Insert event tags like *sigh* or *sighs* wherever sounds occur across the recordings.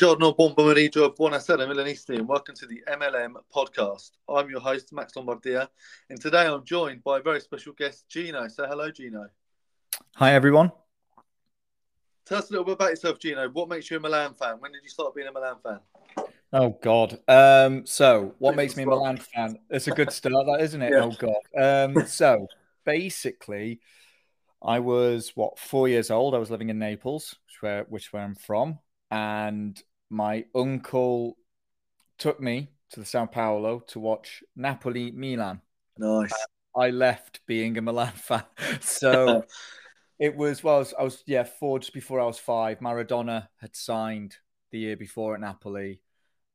Buongiorno, buon pomeriggio, buonasera, Milanisti, and welcome to the MLM podcast. I'm your host, Max Lombardia, and today I'm joined by a very special guest, Gino. Say hello, Gino. Hi, everyone. Tell us a little bit about yourself, Gino. What makes you a Milan fan? When did you start being a Milan fan? Oh God. Um, so what makes me a Milan fan? It's a good start, that isn't it? *laughs* Yeah. Oh God. Um, so basically, I was what four years old. I was living in Naples, which where which where I'm from, and my uncle took me to the San Paolo to watch Napoli Milan. Nice. I left being a Milan *laughs* fan, so *laughs* it was well. I was, I was yeah four just before I was five. Maradona had signed the year before at Napoli,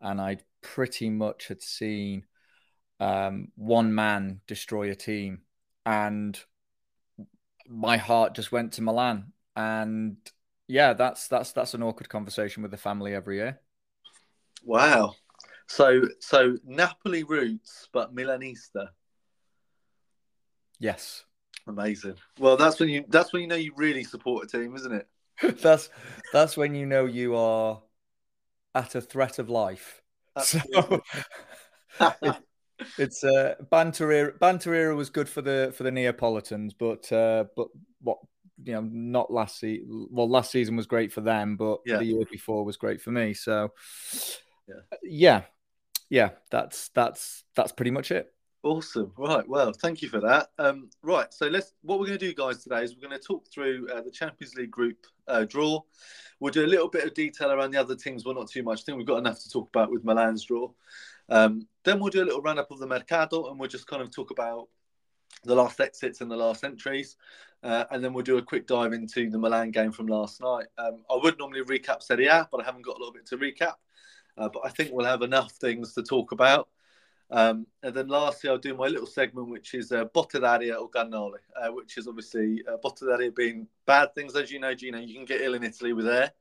and I pretty much had seen um, one man destroy a team, and my heart just went to Milan. And yeah, that's that's that's an awkward conversation with the family every year. Wow. So so Napoli roots, but Milanista. Yes. Amazing. Well, that's when you that's when you know you really support a team, isn't it? *laughs* that's that's when you know you are at a threat of life. So it, *laughs* *laughs* it's uh, banter era. Banter era was good for the for the Neapolitans, but uh, but what you know, not last season. Well, last season was great for them, but yeah. the year before was great for me. So, yeah. yeah, yeah, that's that's that's pretty much it. Awesome. Right. Well, thank you for that. Um, right. So let's. What we're going to do, guys, today is we're going to talk through uh, the Champions League group uh, draw. We'll do a little bit of detail around the other teams, but not too much. I think we've got enough to talk about with Milan's draw. Um, then we'll do a little roundup of the Mercato, and we'll just kind of talk about the last exits and the last entries. Uh, and then we'll do a quick dive into the Milan game from last night. Um, I would normally recap Serie A, but I haven't got a little bit to recap. Uh, but I think we'll have enough things to talk about. Um, and then lastly, I'll do my little segment, which is uh, Botti d'aria or Cannoli, uh, which is obviously uh, Botti d'aria being bad things. As you know, Gino, you can get ill in Italy with air.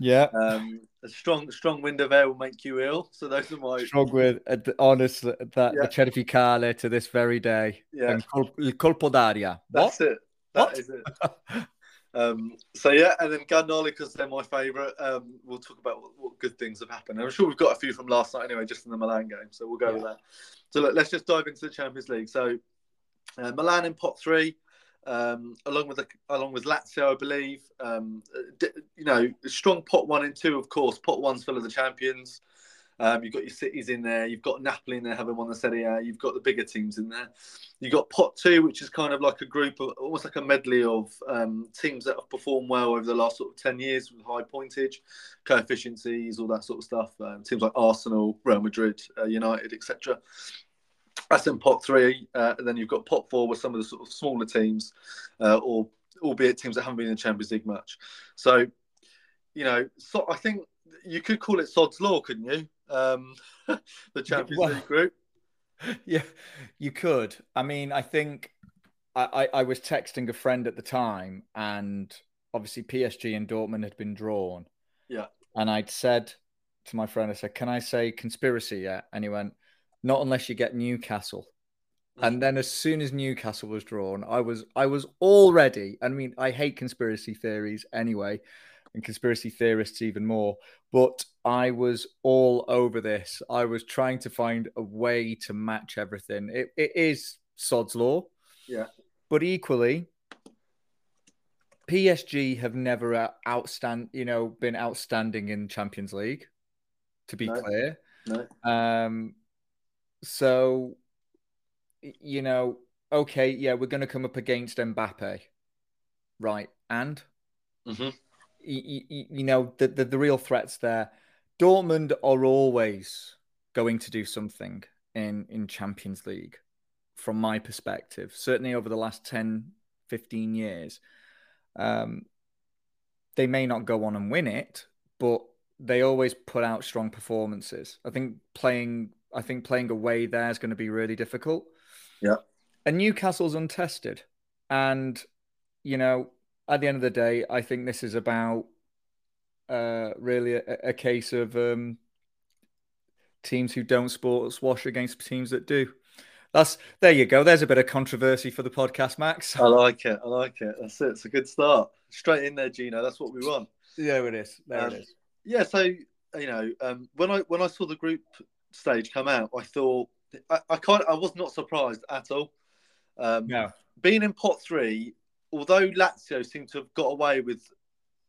Yeah. Um, a strong strong wind of air will make you ill. So those are my strong with uh, honestly that yeah. cervicale to this very day. Yeah. And il colpo d'aria. That's what? it. That what? is it. *laughs* um, so yeah, and then Cannoli because they're my favourite. Um, we'll talk about what, what, good things have happened. I'm sure we've got a few from last night anyway, just in the Milan game. So we'll go yeah. with that. So look, let's just dive into the Champions League. So uh, Milan in pot three um, along with the, along with Lazio, I believe. Um, you know, strong pot one and two, of course. Pot one's full of the champions. Um, you've got your cities in there. You've got Napoli in there, having won the Serie A. You've got the bigger teams in there. You've got pot two, which is kind of like a group of almost like a medley of um, teams that have performed well over the last sort of ten years with high pointage, coefficiencies, all that sort of stuff. Um, teams like Arsenal, Real Madrid, uh, United, etc. That's in pot three, uh, and then you've got pot four with some of the sort of smaller teams, uh, or albeit teams that haven't been in the Champions League much. So, you know, so I think you could call it Sod's Law, couldn't you? Um, *laughs* the Champions well, League group. *laughs* Yeah, you could. I mean, I think I, I, I was texting a friend at the time, and obviously PSG and Dortmund had been drawn. Yeah. And I'd said to my friend, I said, "Can I say conspiracy yet?" And he went, not unless you get Newcastle. And then as soon as Newcastle was drawn, I was I was already. I mean, I hate conspiracy theories anyway, and conspiracy theorists even more. But I was all over this. I was trying to find a way to match everything. It, it is sod's law. Yeah. But equally, PSG have never outstand, you know, been outstanding in Champions League. To be no. clear, no. Um, so, you know, okay, yeah, we're going to come up against Mbappe, right? And, mm-hmm. you, you, you, know, the, the, the real threats there. Dortmund are always going to do something in, in Champions League, from my perspective, certainly over the last 10, 15 years. Um, they may not go on and win it, but they always put out strong performances. I think playing I think playing away there is going to be really difficult. Yeah. And Newcastle's untested. And, you know, at the end of the day, I think this is about uh, really a, a case of um, teams who don't sports wash against teams that do. That's there you go. There's a bit of controversy for the podcast, Max. *laughs* I like it. I like it. That's it. It's a good start. Straight in there, Gino. That's what we want. There it is. There um, it is. Yeah. So you know, um, when I when I saw the group stage come out, I thought I, I kind I was not surprised at all. Um, no. Being in pot three, although Lazio seemed to have got away with,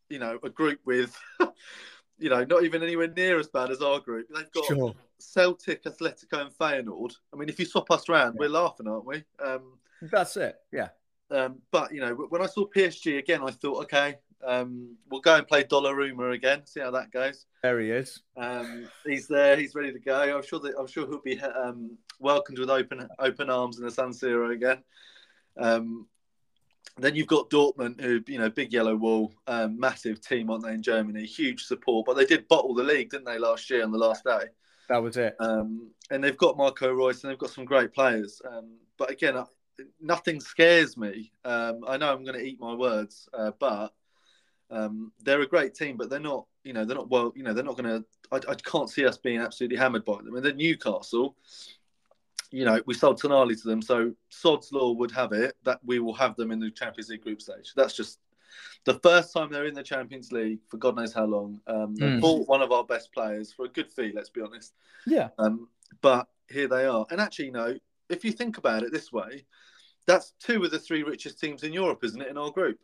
you know, a group with, *laughs* you know, not even anywhere near as bad as our group. They've got sure. Celtic, Atletico, and Feyenoord. I mean, if you swap us around, yeah. we're laughing, aren't we? Um, That's it. Yeah. Um, but you know, when I saw PSG again, I thought, okay, um, we'll go and play Donnarumma again. See how that goes. There he is. Um, he's there. He's ready to go. I'm sure that I'm sure he'll be um, welcomed with open open arms in the San Siro again. Um, then you've got Dortmund, who you know, big yellow wall, um, massive team, aren't they in Germany? Huge support, but they did bottle the league, didn't they, last year on the last day? That was it. Um, and they've got Marco Reus, and they've got some great players. Um, but again, nothing scares me. Um, I know I'm going to eat my words, uh, but um, they're a great team, but they're not. You know, they're not well. You know, they're not going to. I can't see us being absolutely hammered by them. And then Newcastle, you know, we sold Tonali to them, so Sod's law would have it that we will have them in the Champions League group stage. That's just the first time they're in the Champions League for God knows how long. Um, they mm. bought one of our best players for a good fee. Let's be honest. Yeah. Um, but here they are, and actually, you know, if you think about it this way, that's two of the three richest teams in Europe, isn't it, in our group?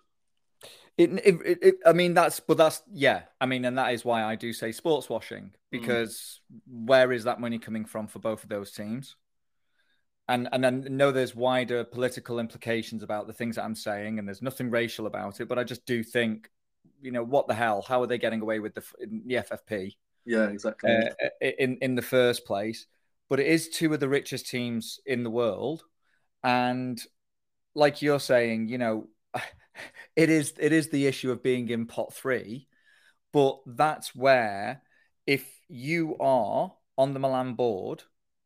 It, it, it, I mean, that's, but that's, yeah. I mean, and that is why I do say sports washing mm. because mm. where is that money coming from for both of those teams? And and I know there's wider political implications about the things that I'm saying, and there's nothing racial about it. But I just do think, you know, what the hell? How are they getting away with the the FFP? Yeah, exactly. Uh, in in the first place, but it is two of the richest teams in the world, and like you're saying, you know, it is it is the issue of being in pot three, but that's where if you are on the Milan board,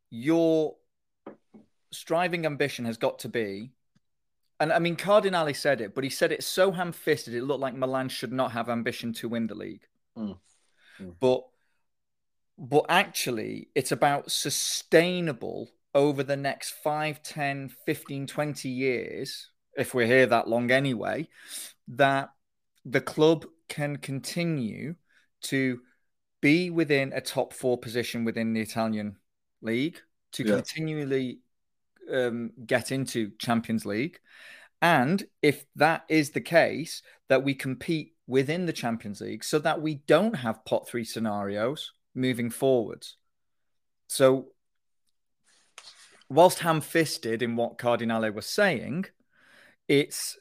your striving ambition has got to be, and I mean Cardinale said it, but he said it so ham-fisted it looked like Milan should not have ambition to win the league. Mm. Mm. But but actually it's about sustainable over the next 5 10 15 20 years if we're here that long anyway, that the club can continue to be within a top four position within the Italian league, to yeah. continually um, get into Champions League. And if that is the case, that we compete within the Champions League so that we don't have pot three scenarios moving forwards. So, whilst ham fisted in what Cardinale was saying, it's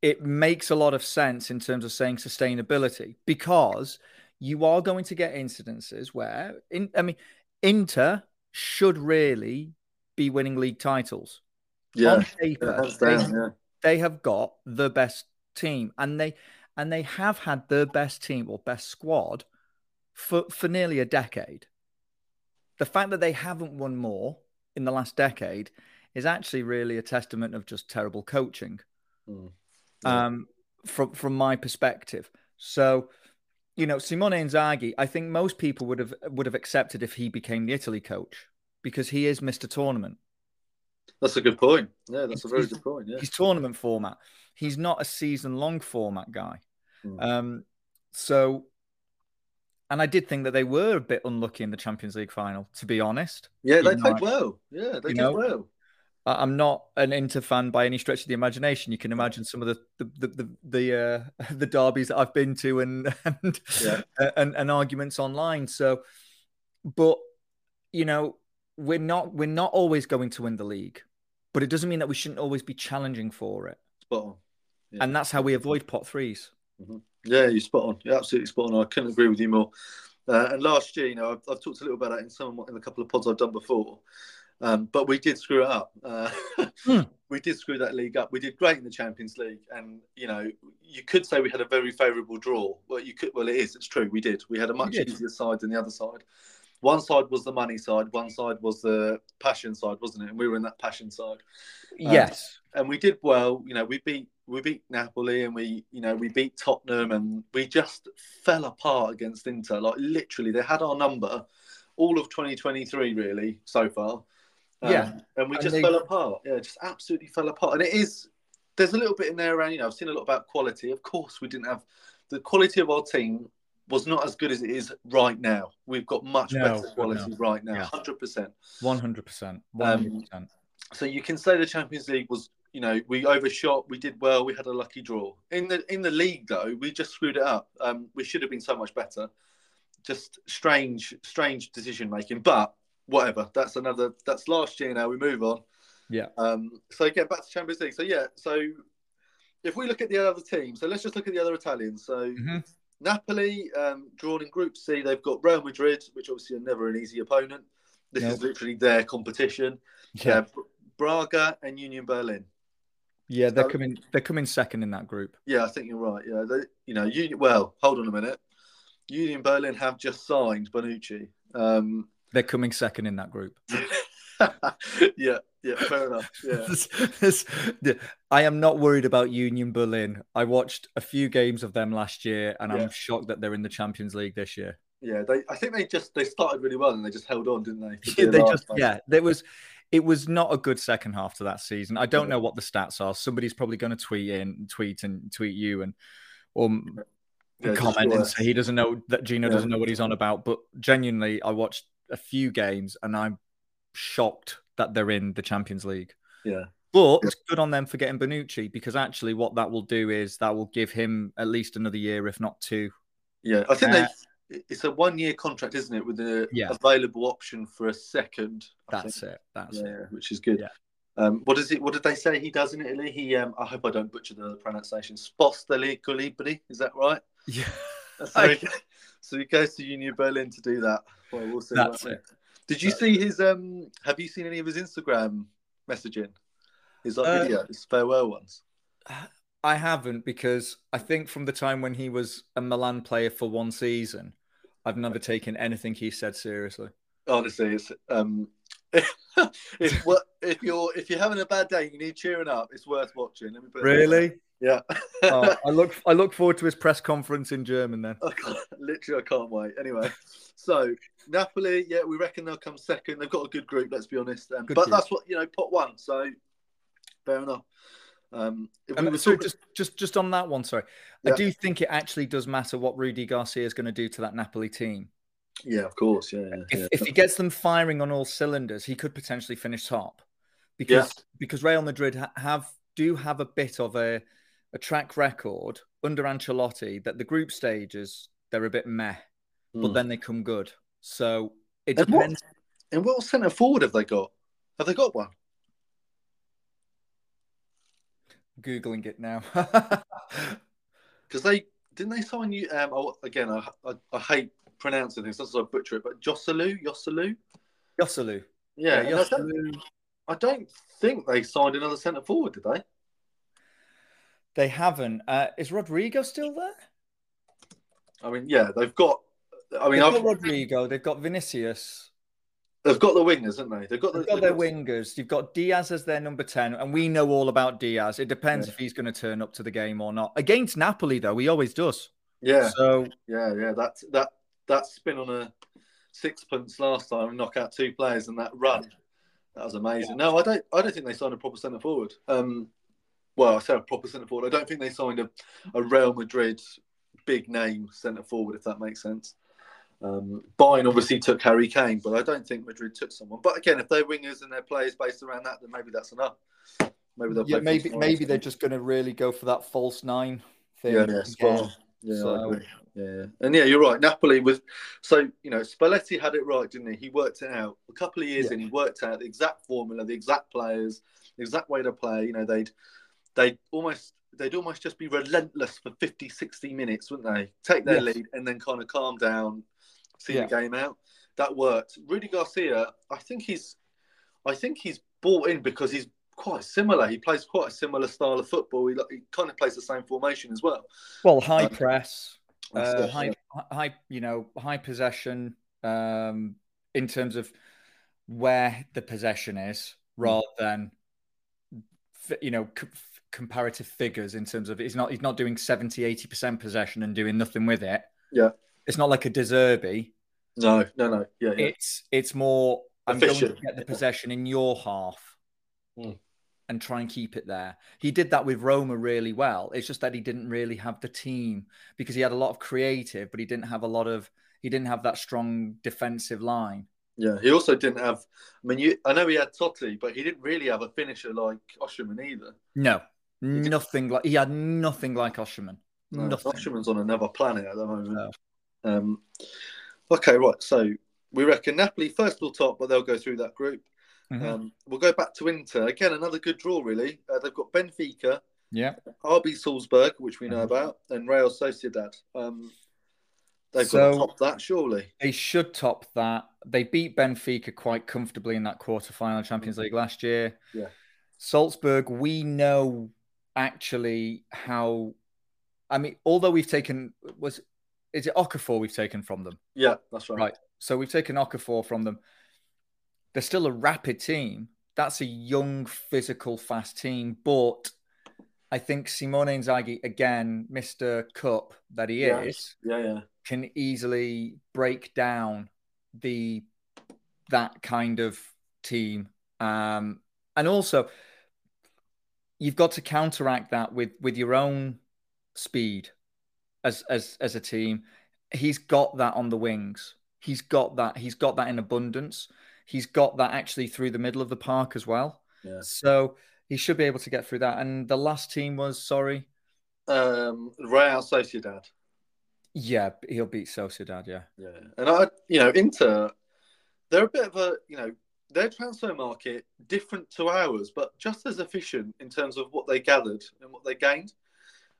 it makes a lot of sense in terms of saying sustainability because you are going to get incidences where in, I mean Inter should really be winning league titles. Yeah, on paper, they, yeah. they have got the best team and they and they have had the best team or best squad for, for nearly a decade. The fact that they haven't won more in the last decade is actually really a testament of just terrible coaching. Mm. Yeah. Um, from from my perspective. So, you know, Simone Inzaghi, I think most people would have would have accepted if he became the Italy coach because he is Mr. Tournament. That's a good point. Yeah, that's a very good point. Yeah. He's tournament format. He's not a season long format guy. Mm. Um, so and I did think that they were a bit unlucky in the Champions League final, to be honest. Yeah, they played well. Yeah, they did know, well. I'm not an Inter fan by any stretch of the imagination. You can imagine some of the the the the, uh, *laughs* the derbies that I've been to and *laughs* and, yeah. and and arguments online. So, but you know, we're not we're not always going to win the league, but it doesn't mean that we shouldn't always be challenging for it. Spot on. Yeah. And that's how we avoid pot 3s mm-hmm. Yeah, you're spot on. You're absolutely spot on. I couldn't agree with you more. Uh, and last year, you know, I've, I've, talked a little about that in some in a couple of pods I've done before. Um, but we did screw it up. Uh, *laughs* hmm. We did screw that league up. We did great in the Champions League, and you know, you could say we had a very favourable draw. Well, you could. Well, it is. It's true. We did. We had a much easier side than the other side. One side was the money side. One side was the passion side, wasn't it? And we were in that passion side. Um, yes. and we did well. You know, we beat we beat Napoli and we, you know, we beat Tottenham and we just fell apart against Inter. Like literally, they had our number all of 2023 really so far. Um, yeah, and we and just they... fell apart. Yeah, just absolutely fell apart. And it is there's a little bit in there around. You know, I've seen a lot about quality. Of course, we didn't have the quality of our team was not as good as it is right now. We've got much no, better quality no. right now, hundred percent, one hundred percent, one hundred percent. So you can say the Champions League was, you know, we overshot, we did well, we had a lucky draw. In the in the league though, we just screwed it up. Um, we should have been so much better. Just strange, strange decision making. But whatever, that's another. That's last year now. We move on. Yeah. Um. So get back to Champions League. So yeah. So if we look at the other teams, so let's just look at the other Italians. So. Mm-hmm. Napoli, um, drawn in Group C, they've got Real Madrid, which obviously are never an easy opponent. This nope. is literally their competition. Yeah. Uh, Braga and Union Berlin. Yeah, they're so, coming. They're coming second in that group. Yeah, I think you're right. Yeah, they, you know, Union. Well, hold on a minute. Union Berlin have just signed Bonucci. Um, they're coming second in that group. *laughs* yeah, yeah, fair enough. Yeah. *laughs* this, this, I am not worried about Union Berlin. I watched a few games of them last year, and yeah. I'm shocked that they're in the Champions League this year. Yeah, they. I think they just they started really well and they just held on, didn't they? Yeah, *laughs* they just yeah. There was it was not a good second half to that season. I don't know what the stats are. Somebody's probably going to tweet in, tweet and tweet you, and or yeah, comment and say he doesn't know that Gino yeah. doesn't know what he's on about. But genuinely, I watched a few games and I'm shocked that they're in the Champions League. Yeah. But it's good on them for getting Bonucci because actually, what that will do is that will give him at least another year, if not two. Yeah, I think uh, they it's a one year contract, isn't it, with a yeah. available option for a second. I That's think. it. That's yeah, it. Which is good. Yeah. Um, what is it? What did they say he does in Italy? He, um, I hope I don't butcher the pronunciation. spostare gli equilibri, is that right? Yeah. *laughs* so he goes to Union Berlin to do that. Well, we'll see. That's it. Did you see his? Um, have you seen any of his Instagram messaging? His like uh, video, his farewell ones. I haven't because I think from the time when he was a Milan player for one season, I've never taken anything he said seriously. Honestly, it's um, *laughs* if what if you're if you're having a bad day, you need cheering up. It's worth watching. really? Yeah. oh, *laughs* I look I look forward to his press conference in German then. *laughs* I literally, I can't wait. Anyway, so Napoli, yeah, we reckon they'll come second. They've got a good group. Let's be honest. Um, but group. that's what you know, pot one. So fair enough. Um, we so talking... just just just on that one, sorry, yeah. I do think it actually does matter what Rudi Garcia is going to do to that Napoli team. Yeah, of course. Yeah, if, yeah. if he gets them firing on all cylinders, he could potentially finish top because yeah. because Real Madrid have do have a bit of a a track record under Ancelotti that the group stages they're a bit meh, mm. but hmm. then they come good. So it and depends. What, and what centre forward have they got? Have they got one? googling it now *laughs* because they didn't they sign you um oh, again I, I, I hate pronouncing things that's I butcher it but Joselu Joselu Joselu yeah, yeah Joselu. I don't think they signed another centre forward did they they haven't uh, is Rodrygo still there I mean yeah they've got I mean they've got Rodrygo they've got Vinicius They've got the wingers, haven't they? They've got, the, they've got their wingers. You've got Diaz as their number 10, and we know all about Diaz. It depends yeah. if he's going to turn up to the game or not. Against Napoli, though, he always does. Yeah. So yeah, yeah, that that that spin on a sixpence last time, knock out two players, and that run, that was amazing. Yeah. No, I don't. I don't think they signed a proper centre forward. Um, well, I say a proper centre forward. I don't think they signed a, a Real Madrid big name centre forward, if that makes sense. Um, Bayern obviously took Harry Kane, but I don't think Madrid took someone. But again, if they're wingers and their players based around that, then maybe that's enough. Maybe they'll yeah, maybe maybe they're just going to really go for that false nine thing. Yeah, yeah, yeah, so. yeah, and yeah, you're right. Napoli was so you know Spalletti had it right, didn't he? He worked it out a couple of years yeah. in. He worked out the exact formula, the exact players, the exact way to play. You know, they'd they'd almost they'd almost just be relentless for 50, 60 minutes, wouldn't they? Take their yes. lead and then kind of calm down, see yeah. the game out. That worked. Rudi Garcia, I think he's, I think he's bought in because he's quite similar. He plays quite a similar style of football. He, he kind of plays the same formation as well. Well, high um, press, uh, high, high, you know, high possession um, in terms of where the possession is, hmm. rather than you know comparative figures in terms of he's not he's not doing 70 80% possession and doing nothing with it yeah it's not like a De Zerbi. No, no, no. Yeah, yeah. It's it's more I'm Efficient. going to get the possession in your half mm. and try and keep it there. He did that with Roma really well. It's just that he didn't really have the team because he had a lot of creative, but he didn't have a lot of he didn't have that strong defensive line. Yeah, he also didn't have. I mean, you, I know he had Totti, but he didn't really have a finisher like Osimhen either. No, nothing like he had nothing like Osimhen. No, nothing. Osimhen's on another planet at the moment. No. Um, okay, right. So we reckon Napoli first will top, but they'll go through that group. Mm-hmm. Um, we'll go back to Inter again. Another good draw, really. Uh, they've got Benfica, yeah, RB Salzburg, which we know mm-hmm. about, and Real Sociedad. Um, they've so got to top that, surely. They should top that. They beat Benfica quite comfortably in that quarter final Champions mm-hmm. League last year. Yeah, Salzburg. We know actually how. I mean, although we've taken was is it Okafor we've taken from them? Yeah, that's right. Right. So we've taken Okafor from them. They're still a rapid team. That's a young, physical, fast team. But I think Simone Inzaghi, again, Mr. Cup that he yeah. is, yeah, yeah, can easily break down the that kind of team. Um, and also, you've got to counteract that with with your own speed as as as a team. He's got that on the wings. He's got that. He's got that in abundance. He's got that actually through the middle of the park as well. Yeah. So he should be able to get through that. And the last team was sorry, um, Real Sociedad. Yeah, he'll beat Sociedad. Yeah. Yeah, and I, you know, Inter, they're a bit of a, you know, their transfer market different to ours, but just as efficient in terms of what they gathered and what they gained.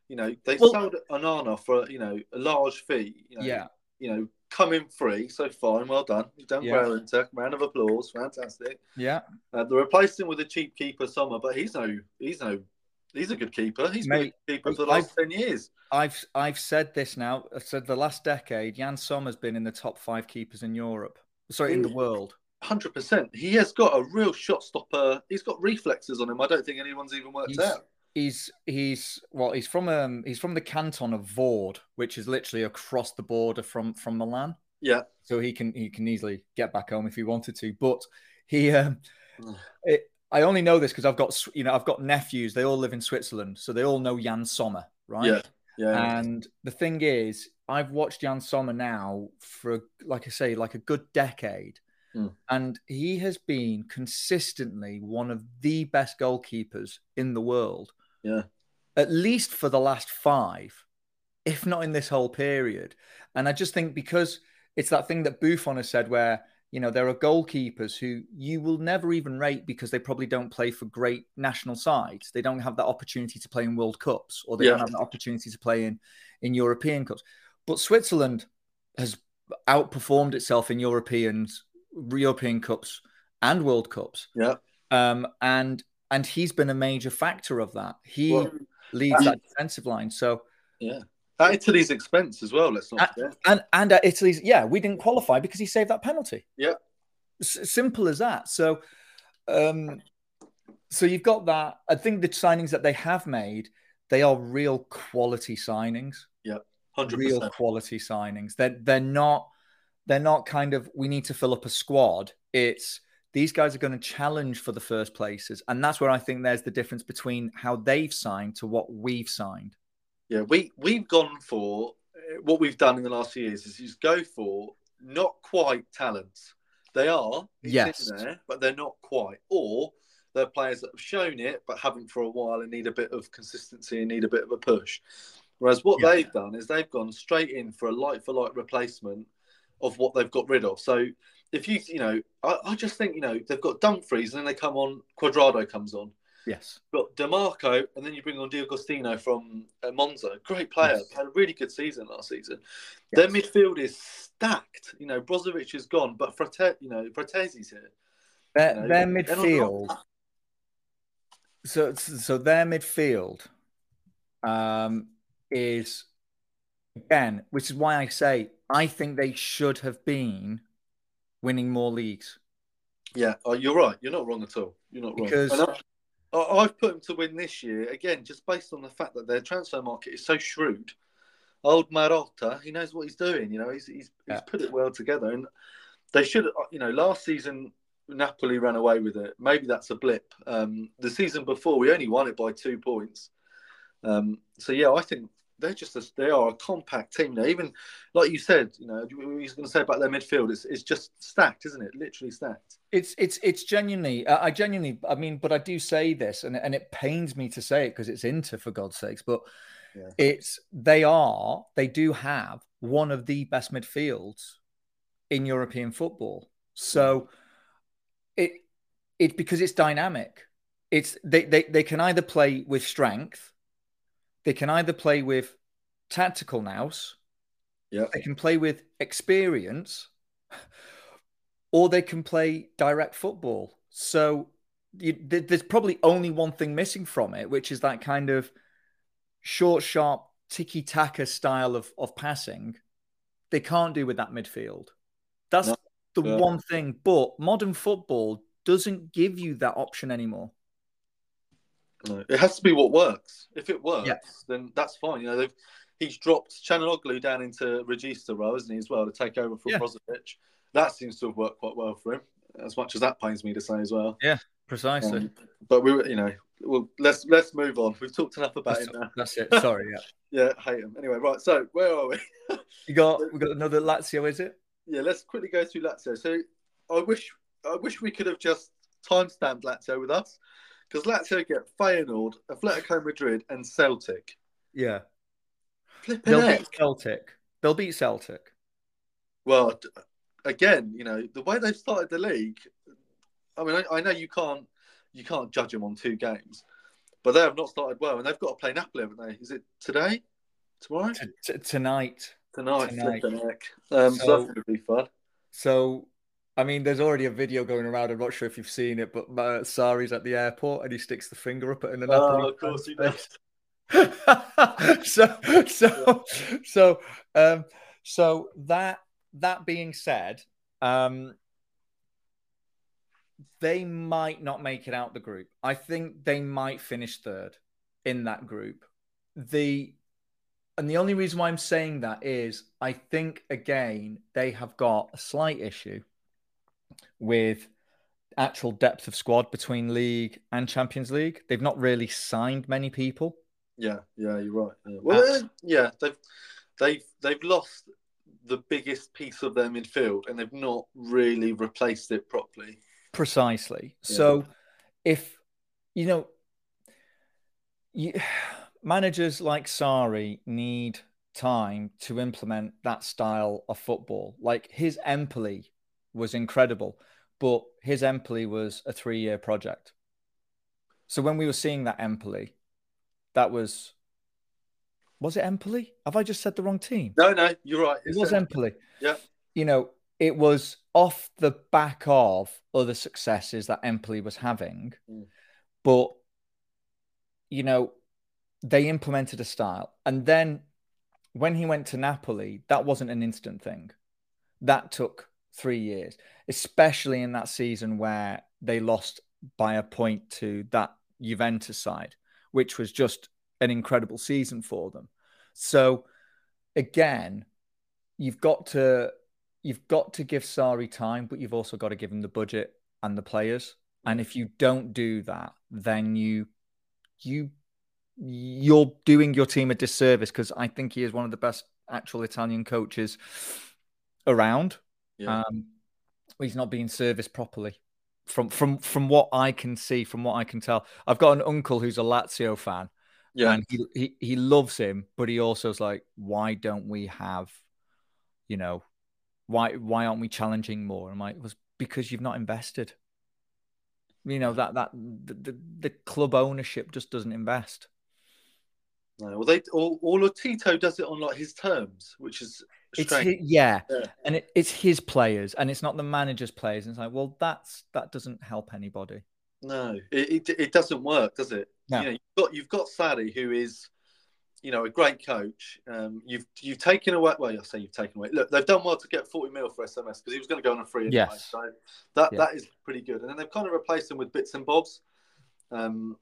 You know, they well, sold Onana for you know a large fee. You know, yeah. You know, coming free, so fine, well done. You've done yeah. well, Inter. Round of applause, fantastic. Yeah. Uh, they replaced him with a cheap keeper, Sommer, but he's no, he's no, he's a good keeper. He's Mate, been a keeper for the last I've, ten years. I've I've said this now. I've said the last decade, Yann Sommer's been in the top five keepers in Europe. Sorry, in the world. Hundred percent. He has got a real shot stopper. He's got reflexes on him. I don't think anyone's even worked he's, out he's he's well he's from um he's from the canton of Vaud, which is literally across the border from from Milan. Yeah. So he can he can easily get back home if he wanted to, but he um *sighs* it, I only know this because I've got you know I've got nephews. They all live in Switzerland, so they all know Yann Sommer, right? Yeah. Yeah. And the thing is, I've watched Yann Sommer now for like I say, like a good decade. Mm. And he has been consistently one of the best goalkeepers in the world. Yeah. At least for the last five, if not in this whole period. And I just think because it's that thing that Buffon has said where, you know, there are goalkeepers who you will never even rate because they probably don't play for great national sides. They don't have that opportunity to play in World Cups or they yeah. don't have the opportunity to play in, in European Cups. But Switzerland has outperformed itself in Europeans, European Cups and World Cups. Yeah. Um, and and he's been a major factor of that. He well, leads that defensive line. So yeah. At Italy's expense as well. Let's not forget. And and at Italy's, yeah, we didn't qualify because he saved that penalty. Yeah, S- simple as that. So, um, so you've got that. I think the signings that they have made, they are real quality signings. Yeah, hundred real quality signings. They're they're not they're not kind of we need to fill up a squad. It's these guys are going to challenge for the first places. And that's where I think there's the difference between how they've signed to what we've signed. Yeah, we, we've gone for uh, what we've done in the last few years is just go for not quite talents. They are, yes, there, but they're not quite. Or they're players that have shown it but haven't for a while and need a bit of consistency and need a bit of a push. Whereas what yeah. they've done is they've gone straight in for a light for light replacement of what they've got rid of. So if you you know, I, I, just think you know they've got Dumfries and then they come on. Cuadrado comes on. Yes. Got Dimarco and then you bring on D'Agostino from uh, Monza. Great player. Yes. Had a really good season last season. Yes. Their midfield is stacked. You know, Brozovic is gone, but Frate, you know, Frattesi's here. Their, you know, their midfield. So so their midfield um, is again, which is why I say I think they should have been winning more leagues. Yeah, oh, you're right. You're not wrong at all. You're not wrong. Because I've put them to win this year again, just based on the fact that their transfer market is so shrewd. old Marotta, he knows what he's doing. You know, he's he's, yeah. he's put it well together, and they should. You know, last season Napoli ran away with it. Maybe that's a blip. Um, the season before, we only won it by two points. Um, so yeah, I think they're just a, they are a compact team now. Even like you said, you know, we was going to say about their midfield, it's it's just stacked, isn't it? Literally stacked. It's it's it's genuinely. I genuinely. I mean, but I do say this, and and it pains me to say it because it's Inter for God's sakes. But yeah. it's they are they do have one of the best midfields in European football. So it it's because it's dynamic. It's they, they they can either play with strength they can either play with tactical nous, yeah. they can play with experience, or they can play direct football. So you, there's probably only one thing missing from it, which is that kind of short, sharp, tiki taka style of, of passing. They can't do with that midfield. That's no. the yeah. one thing. But modern football doesn't give you that option anymore. No, it has to be what works. If it works, yeah. then that's fine. You know, they've he's dropped Calhanoglu down into Regista row, isn't he, as well, to take over from yeah. Brozovic. That seems to have worked quite well for him, as much as that pains me to say as well. Yeah, precisely. Um, but we were, you know, well, let's let's move on. We've talked enough about that's, it now. That's it. Sorry, yeah. *laughs* yeah, hate him. Anyway, right. So where are we? *laughs* you got we got another Lazio, is it? Yeah, let's quickly go through Lazio. So I wish I wish we could have just timestamped Lazio with us because Lazio get Feyenoord, Atletico Madrid, and Celtic. Yeah. Flipping They'll heck. beat Celtic. They'll beat Celtic. Well, again, you know the way they've started the league. I mean, I, I, know you can't you can't judge them on two games, but they have not started well, and they've got to play Napoli, haven't they? Is it today, tomorrow, T- t- tonight? Tonight, tonight. Um, so, so that's going to be fun. So I mean, there's already a video going around. I'm not sure if you've seen it, but uh, Sarri's at the airport and he sticks the finger up at an Oh, of course he does. *laughs* so, so, *laughs* so, um, so that that being said, um, they might not make it out the group. I think they might finish third in that group. The and the only reason why I'm saying that is I think again they have got a slight issue with actual depth of squad between league and Champions League. They've not really signed many people. Yeah, yeah, you're right. Yeah. Well, At... yeah, they've they've they've lost the biggest piece of their midfield, and they've not really replaced it properly. Precisely. Yeah. So, if you know, you, *sighs* managers like Sarri need time to implement that style of football. Like his Empoli was incredible, but his Empoli was a three year project. So when we were seeing that Empoli, that was was it Empoli? Have I just said the wrong team? No, no, you're right. It's it was Empoli. Yeah. You know, it was off the back of other successes that Empoli was having, mm. but you know, they implemented a style, and then when he went to Napoli, that wasn't an instant thing. That took three years, especially in that season where they lost by a point to that Juventus side, which was just an incredible season for them. So again, you've got to you've got to give Sarri time, but you've also got to give him the budget and the players. And if you don't do that, then you you you're doing your team a disservice because I think he is one of the best actual Italian coaches around. Yeah. Um, he's not being serviced properly. From from from what I can see, from what I can tell, I've got an uncle who's a Lazio fan. Yeah, and he he, he loves him, but he also is like, why don't we have, you know, why why aren't we challenging more? I'm like, it was because you've not invested. You know that that the, the, the club ownership just doesn't invest. No, well, they all, all Tito does it on like his terms, which is it's his, yeah. yeah. and it, it's his players, and it's not the manager's players. And it's like, well, that's that doesn't help anybody. No, it, it, it doesn't work, does it? No. You know, you've got you've got Sarri, who is, you know, a great coach. Um, you've you've taken away. Well, I say you've taken away. Look, they've done well to get forty mil for SMS because he was going to go on a free. Anyway, yes. So that yeah. that is pretty good. And then they've kind of replaced him with bits and bobs. Um,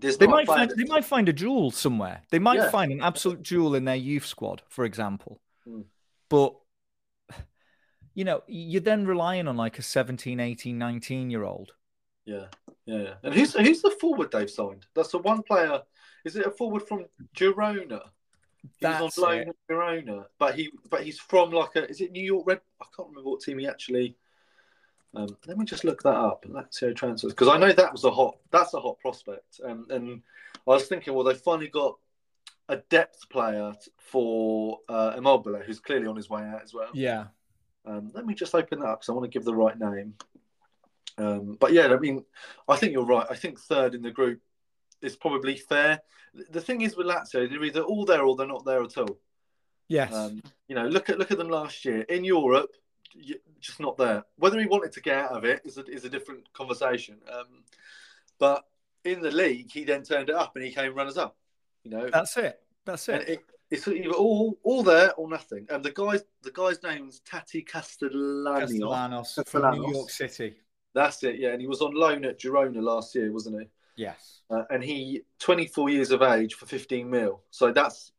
they might find they might find a jewel somewhere. They might yeah. find an absolute jewel in their youth squad, for example. Mm. But *sighs* you know, you're then relying on like a 17, 18, 19 year old. Yeah, yeah, yeah. And who's who's the forward they've signed? That's the one player. Is it a forward from Girona? He That's was on loan at Girona, but he but he's from like a is it New York Red? I can't remember what team he actually. Um, let me just look that up. Lazio transfers because I know that was a hot. That's a hot prospect. Um, and I was thinking, well, they finally got a depth player for uh, Immobile, who's clearly on his way out as well. Yeah. Um, let me just open that up because I want to give the right name. Um, but yeah, I mean, I think you're right. I think third in the group is probably fair. The thing is with Lazio, they're either all there or they're not there at all. Yes. Um, you know, look at look at them last year in Europe just not there. Whether he wanted to get out of it is a, is a different conversation. Um, but in the league, he then turned it up and he came runners up. You know, that's it. That's it. it it's either all all there or nothing. And the guy's the guy's name's Taty Castellanos, Castellanos, Castellanos. from New York City. That's it. Yeah, and he was on loan at Girona last year, wasn't he? Yes. Uh, and he 24 years of age for 15 mil. So that's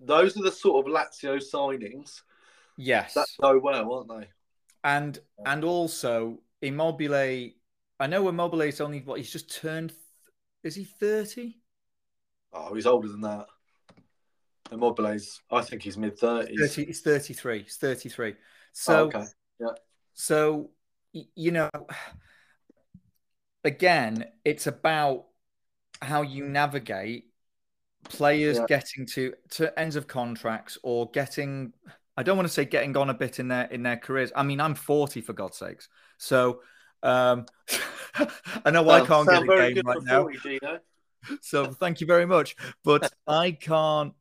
those are the sort of Lazio signings Yes, that go well, aren't they? And and also Immobile. I know Immobile is only what he's just turned. Is he thirty? Oh, he's older than that. Immobile's. I think he's mid thirties. He's thirty three. He's thirty three. So oh, okay. Yeah. So you know, again, it's about how you navigate players yeah. getting to to ends of contracts or getting I don't want to say getting on a bit in their in their careers. I mean, I'm 40 for God's sakes. So um, *laughs* I know I can't get a game right now. 40, so thank you very much. But I can't,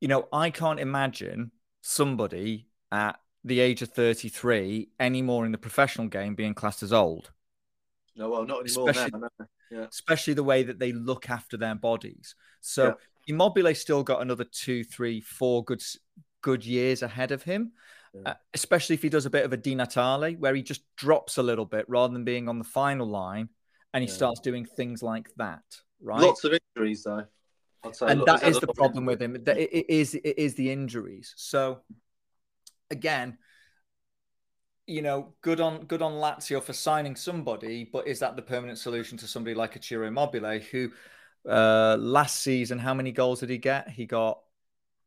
you know, I can't imagine somebody at the age of 33 anymore in the professional game being classed as old. No, well, not anymore. Especially, yeah. especially the way that they look after their bodies. So yeah. Immobile still got another two, three, four good good years ahead of him. Yeah. Uh, especially if he does a bit of a Di Natale, where he just drops a little bit rather than being on the final line, and he yeah. starts doing things like that. Right? Lots of injuries, though. and that is the problem with him. That it is it is the injuries. So again, you know, good on good on Lazio for signing somebody, but is that the permanent solution to somebody like a Ciro Immobile, who uh, last season, how many goals did he get? He got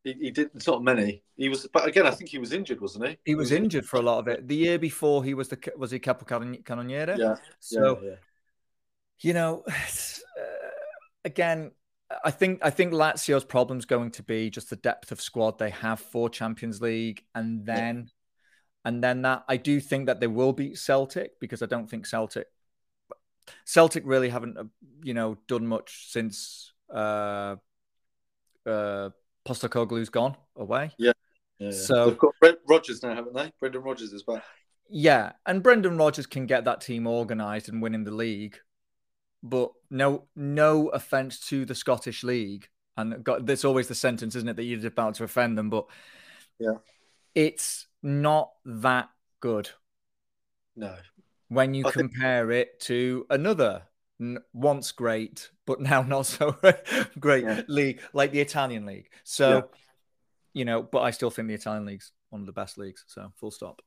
he, he did. It's not many. He was, but again, I think he was injured, wasn't he? He was injured for a lot of it. The year before, he was the was he Capocannoniere? Yeah. So, yeah, yeah. you know, *sighs* again, I think I think Lazio's problem's going to be just the depth of squad they have for Champions League, and then, yeah. and then that I do think that they will beat Celtic because I don't think Celtic, Celtic really haven't uh, you know done much since. Uh, uh, Postecoglou's gone away. Yeah. yeah. So they've got Brent Rodgers now, haven't they? Brendan Rodgers is back. Yeah, and Brendan Rodgers can get that team organised and win in the league, but no, no offence to the Scottish league, and got, there's always the sentence, isn't it, that you're about to offend them, but yeah, it's not that good. No, when you I compare think... it to another once great, but now *laughs* not so great yeah. league like the Italian league. So, yeah. you know, but I still think the Italian league's one of the best leagues. So, full stop.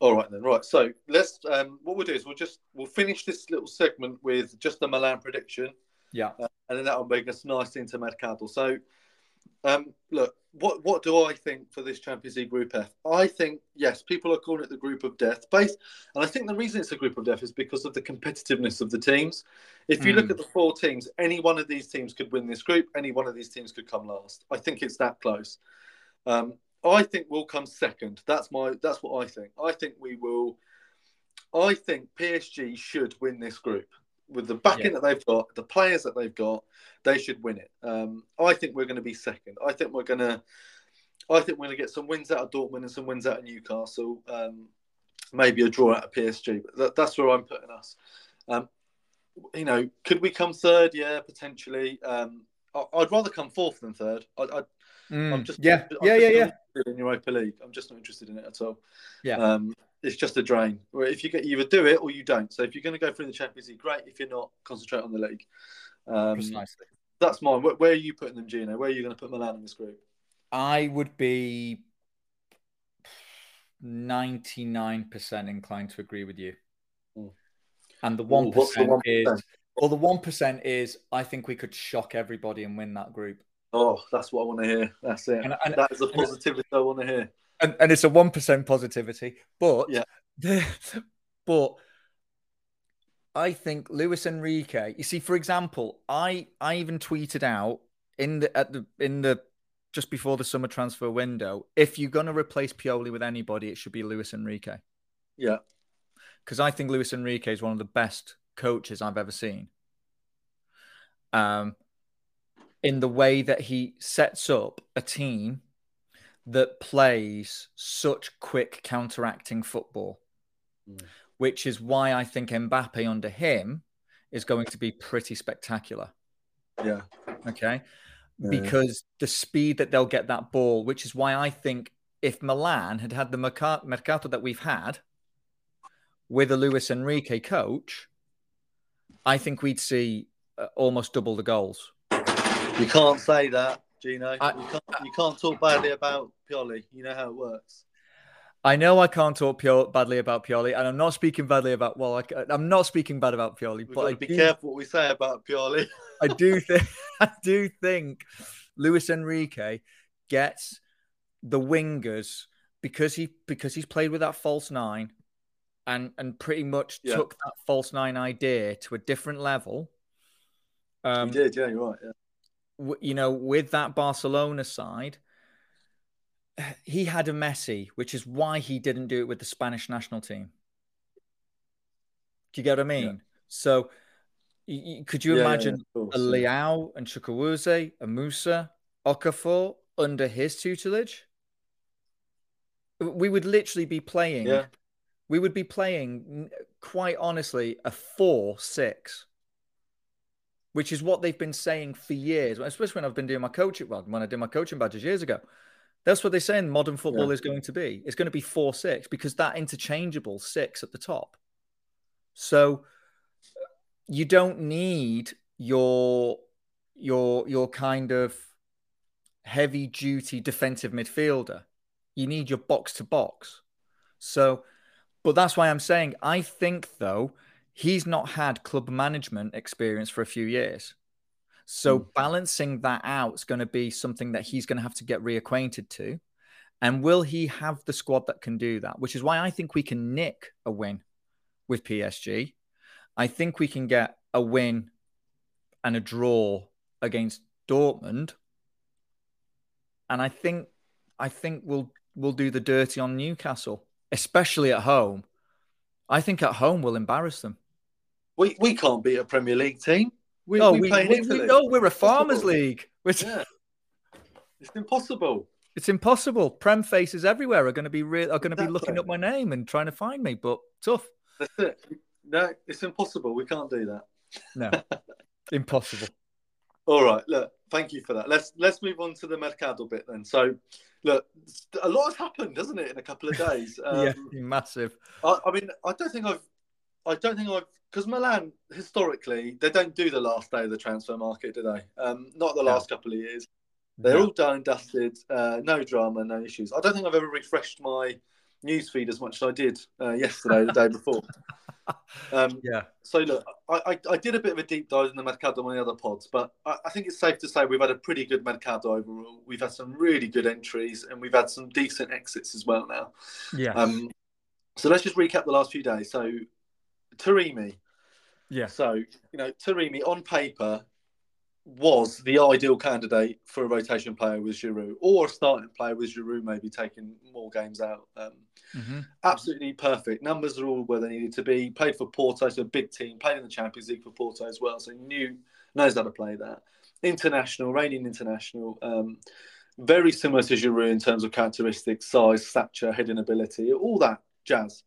All right then. Right. So let's. Um, what we'll do is we'll just we'll finish this little segment with just the Milan prediction. Yeah. Uh, and then that'll make us nice into Mercato. So um, look, what what do I think for this Champions League Group F? I think yes, people are calling it the Group of Death, based, and I think the reason it's a Group of Death is because of the competitiveness of the teams. If you mm. look at the four teams, any one of these teams could win this group. Any one of these teams could come last. I think it's that close. Um, I think we'll come second. That's my that's what I think. I think we will. I think PSG should win this group with the backing yeah. that they've got, the players that they've got, they should win it. Um, I think we're going to be second. I think we're going to, I think we're going to get some wins out of Dortmund and some wins out of Newcastle. Um, maybe a draw out of PSG, but that, that's where I'm putting us. Um, you know, could we come third? Yeah, potentially. Um, I, would rather come fourth than third. I, I Mm. I'm just yeah, I'm yeah, just yeah, yeah. In Europa League, I'm just not interested in it at all. Yeah, um, it's just a drain. If you get you either do it or you don't. So if you're going to go through the Champions League, great. If you're not, concentrate on the league. Um, Precisely. That's mine. Where, where, are you putting them, Gino? Where are you going to put Milan in this group? I would be 99% inclined to agree with you. Mm. And the 1% is well, the 1% is I think we could shock everybody and win that group. Oh, that's what I want to hear. That's it. And, and, that is the positivity I want to hear. And, and it's a 1% positivity. But, yeah. The, *laughs* but I think Luis Enrique, you see, for example, I, I even tweeted out in the, at the, in the, just before the summer transfer window, if you're going to replace Pioli with anybody, it should be Luis Enrique. Yeah. Because I think Luis Enrique is one of the best coaches I've ever seen. Um, in the way that he sets up a team that plays such quick counteracting football, mm. which is why I think Mbappe under him is going to be pretty spectacular. Yeah. Okay. Yeah. Because the speed that they'll get that ball, which is why I think if Milan had had the mercato that we've had with a Luis Enrique coach, I think we'd see uh, almost double the goals. You can't say that, Gino. I, you, can't, you can't talk badly about Pioli. You know how it works. I know I can't talk badly about Pioli, and I'm not speaking badly about. Well, I, am not speaking bad about Pioli, We've but I be do, careful what we say about Pioli. I do *laughs* think *laughs* I do think Luis Enrique gets the wingers because he because he's played with that false nine, and and pretty much yeah. took that false nine idea to a different level um, he did, yeah, you're right. Yeah. You know, with that Barcelona side, he had a Messi, which is why he didn't do it with the Spanish national team. Do you get what I mean? Yeah. So, could you yeah, imagine yeah, a Leao and Chukwueze, a Musah, Okafor under his tutelage? We would literally be playing. We would be playing, quite honestly, a four-six which is what they've been saying for years, especially when I've been doing my coaching, well, when I did my coaching badges years ago. That's what they're saying modern football yeah. is going to be. It's going to be 4 6 because that interchangeable six at the top. So you don't need your your your kind of heavy duty defensive midfielder. You need your box to box. So, but that's why I'm saying I think though he's not had club management experience for a few years. So mm. balancing that out is going to be something that he's going to have to get reacquainted to. And will he have the squad that can do that? Which is why I think we can nick a win with PSG. I think we can get a win and a draw against Dortmund. And I think I think we'll we'll do the dirty on Newcastle, especially at home. I think at home we'll embarrass them. We we can't beat a Premier League team. We, no, we, we, we, we no, we're a Farmers League. Yeah. It's impossible. It's impossible. Prem faces everywhere are going to be re- are going to be looking up my name and trying to find me, but tough. That's it. No, it's impossible. We can't do that. No, *laughs* impossible. All right. Look, thank you for that. Let's let's move on to the Mercato bit then. So, look, a lot has happened, doesn't it, in a couple of days? *laughs* Um, yeah, massive. I, I mean, I don't think I've I don't think I've because Milan historically they don't do the last day of the transfer market, do they? Um, not the last couple of years. They're all done and dusted. Uh, no drama, no issues. I don't think I've ever refreshed my newsfeed as much as I did uh, yesterday, the day before. *laughs* Um, yeah. So look, I, I, I, did a bit of a deep dive in the Mercato on the other pods, but I, I, think it's safe to say we've had a pretty good Mercato overall. We've had some really good entries, and we've had some decent exits as well now. Yeah. Um, so let's just recap the last few days. So Taremi. Yeah. So, you know, Taremi on paper was the ideal candidate for a rotation player with Giroud or a starting player with Giroud maybe taking more games out. Um, mm-hmm. Absolutely perfect. Numbers are all where they needed to be. Played for Porto, so a big team. Played in the Champions League for Porto as well, so knew knows how to play that. International, reigning international. Um, very similar to Giroud in terms of characteristics, size, stature, heading ability, all that jazz.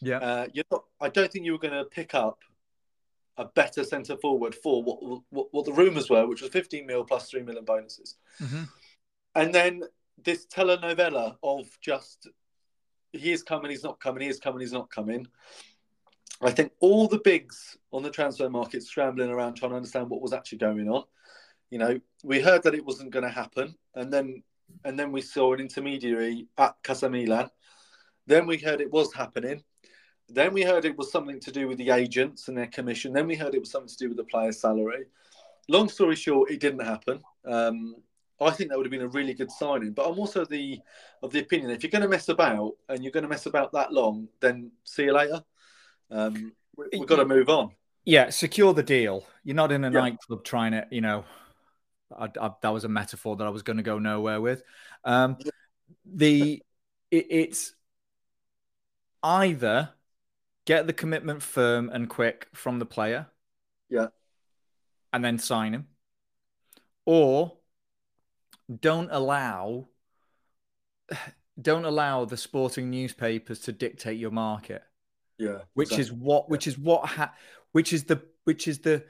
Yeah. Uh, you're not, I don't think you were going to pick up a better centre forward for what, what, what the rumours were, which was 15 mil plus 3 million bonuses. Mm-hmm. And then this telenovela of just he is coming, he's not coming, he is coming, he's not coming. I think all the bigs on the transfer market scrambling around trying to understand what was actually going on. You know, we heard that it wasn't going to happen, and then and then we saw an intermediary at Casa Milan. Then we heard it was happening. Then we heard it was something to do with the agents and their commission. Then we heard it was something to do with the player's salary. Long story short, it didn't happen. Um, I think that would have been a really good signing. But I'm also the of the opinion if you're going to mess about and you're going to mess about that long, then see you later. Um, we, have got to move on. Yeah, secure the deal. You're not in a yeah. nightclub trying to, you know, I, I, that was a metaphor that I was going to go nowhere with. Um, the it, it's either get the commitment firm and quick from the player, yeah, and then sign him, or don't allow don't allow the sporting newspapers to dictate your market. Yeah, which exactly. is what which is what ha- which is the which is the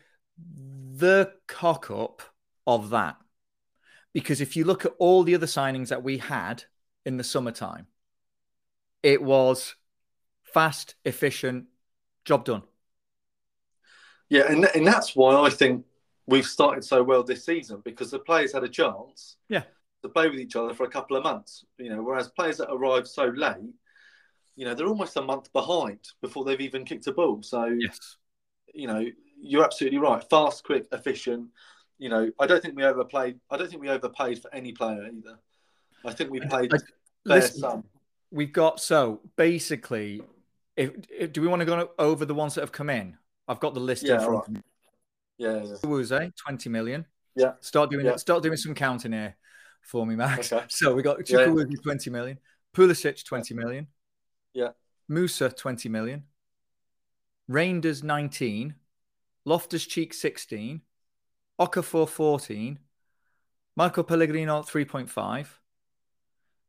the cock up of that. Because if you look at all the other signings that we had in the summertime, it was fast, efficient, job done. Yeah, and, and that's why I think we've started so well this season because the players had a chance yeah. to play with each other for a couple of months. You know, whereas players that arrive so late, you know, they're almost a month behind before they've even kicked a ball. So, yes. you know, you're absolutely right. Fast, quick, efficient. You know, I don't think we overplayed. I don't think we overpaid for any player either. I think we paid I, fair listen, sum. We've got so basically. If, if, do we want to go over the ones that have come in? I've got the list yeah, in front right. Yeah, yeah. Wuze, 20 million. Yeah. Start doing yeah. start doing some counting here for me, Max. Okay. *laughs* So we got Chukwueze, yeah. 20 million. Pulisic, 20 million. Yeah. Musah, 20 million. Reijnders, 19. Loftus Cheek, 16. Okafor, 14. Marco Pellegrino, 3.5.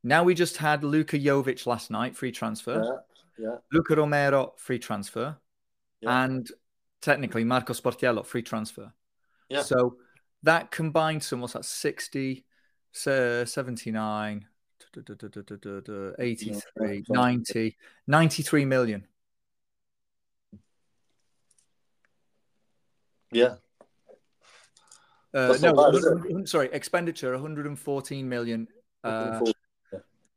Now we just had Luka Jovic last night, free transfer. Yeah. yeah. Luka Romero, free transfer. Yeah. And technically Marco Sportiello, free transfer. Yeah. So that combined sum was at 60, 79, 83, 90, 93 million. Yeah. Uh, no, sorry, expenditure 114 million. Uh, yeah.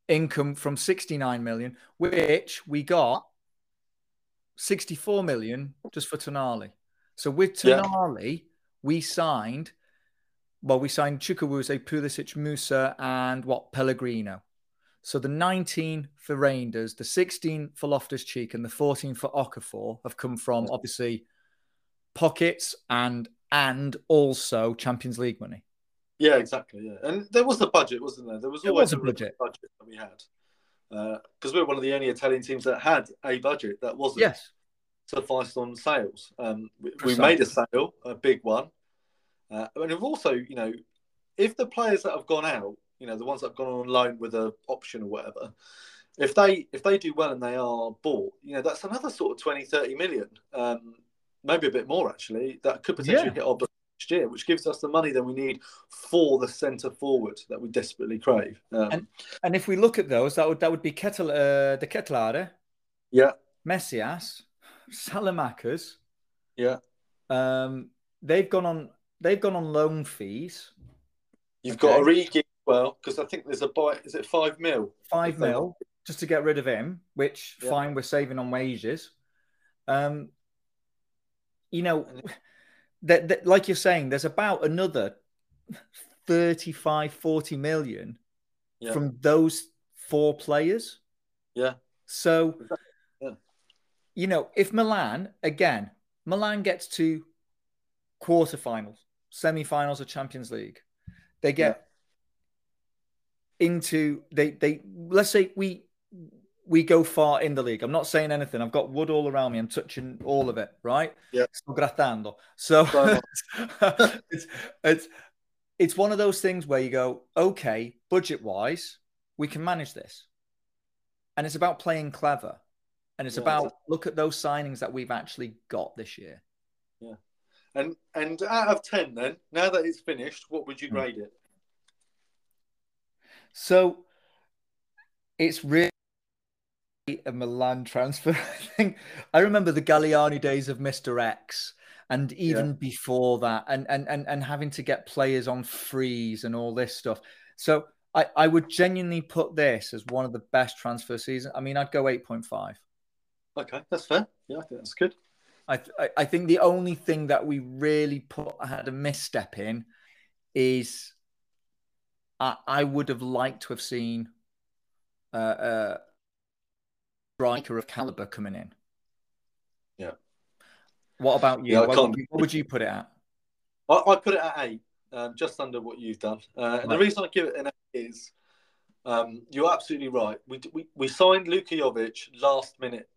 Income from 69 million, which we got 64 million just for Tonali. So with Tonali, yeah. we signed, well, we signed Chukwueze, Pulisic, Musah, and what, Pellegrino. So the 19 for Reijnders, the 16 for Loftus Cheek, and the 14 for Okafor have come from obviously pockets and and also Champions League money. Yeah, exactly. Yeah, and there was the budget, wasn't there? There was always was a budget. budget that we had because uh, we're one of the only Italian teams that had a budget that wasn't yes. sufficed on sales. Um, we, we, made a sale, a big one, uh, and we've also, you know, if the players that have gone out, you know, the ones that have gone on loan with an option or whatever, if they if they do well and they are bought, you know, that's another sort of 20, 30 million, um, maybe a bit more actually, that could potentially yeah. hit our year, which gives us the money that we need for the centre forward that we desperately crave. Um, and, and if we look at those, that would that would be Ketel, uh, De Ketelaere, yeah, Messias, Saelemaekers, yeah. Um, they've gone on they've gone on loan fees. You've okay. got Origi well because I think there's a buy. Is it five mil? Five mil just to get rid of him, which yeah. fine, we're saving on wages. Um, you know, that, that like you're saying, there's about another 35, 40 million yeah. from those four players. Yeah. So, yeah. you know, if Milan, again, Milan gets to quarterfinals, semi-finals of Champions League, they get yeah. into they they let's say we we go far in the league. I'm not saying anything. I've got wood all around me. I'm touching all of it, right? Yeah. Sto grattando. So *laughs* it's, it's it's one of those things where you go, okay, budget wise, we can manage this. And it's about playing clever. And it's yeah, about look at those signings that we've actually got this year. yeah. And and out of ten, then now that it's finished, what would you Hmm. grade it? So it's really a Milan transfer. *laughs* I think I remember the Galliani days of Mr. X, and even before that, and and and and having to get players on freeze and all this stuff. So I I would genuinely put this as one of the best transfer seasons. I mean, I'd go eight point five. Okay, that's fair. Yeah, I think that's good. I, I I think the only thing that we really put had a misstep in is I I would have liked to have seen uh, uh striker of caliber coming in. Yeah. What about you? Yeah, what, would you what would you put it at? I, I put it at eight, um, just under what you've done. Uh, and the reason I give it an eight is um, you're absolutely right. We, we we signed Luka Jovic last minute.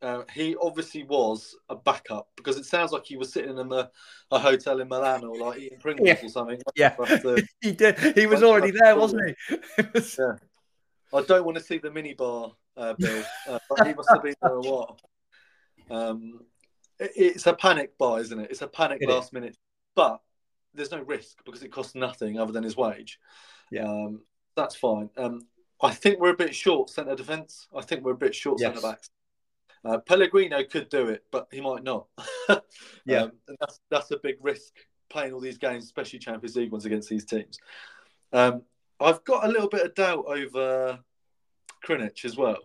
Uh, he obviously was a backup because it sounds like he was sitting in a, a hotel in Milan or like eating Pringles Yeah. or something. *laughs* Yeah. To- *laughs* he did. He was already there, wasn't he? *laughs* Yeah. I don't want to see the minibar uh, bill, uh, he must have been there a while. Um, it- it's a panic buy, isn't it? It's a panic It last minute, but there's no risk because it costs nothing other than his wage. Yeah. Um, that's fine. Um, I think we're a bit short centre defence. I think we're a bit short Yes. centre backs. Uh, Pellegrino could do it, but he might not. *laughs* Yeah. Um, and that's that's a big risk playing all these games, especially Champions League ones against these teams. Um, I've got a little bit of doubt over Krunic as well.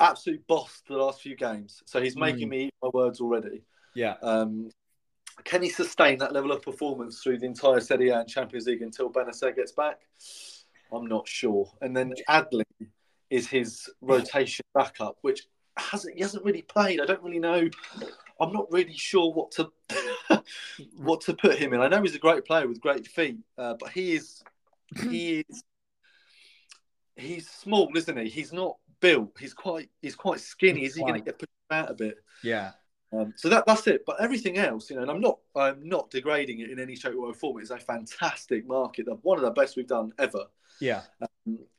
Absolute boss the last few games, so he's making Mm. me eat my words already. yeah. Um, can he sustain that level of performance through the entire Serie A and Champions League until Bennacer gets back? I'm not sure. And then Adli is his rotation backup, which hasn't he hasn't really played. I don't really know. I'm not really sure what to *laughs* what to put him in. I know he's a great player with great feet, uh, but he is he *clears throat* is he's small, isn't he? He's not built. He's quite he's quite skinny. Is he going to get pushed out a bit? Yeah. Um, so that that's it. But everything else, you know, and I'm not I'm not degrading it in any shape or form. It's a fantastic market, one of the best we've done ever. Yeah.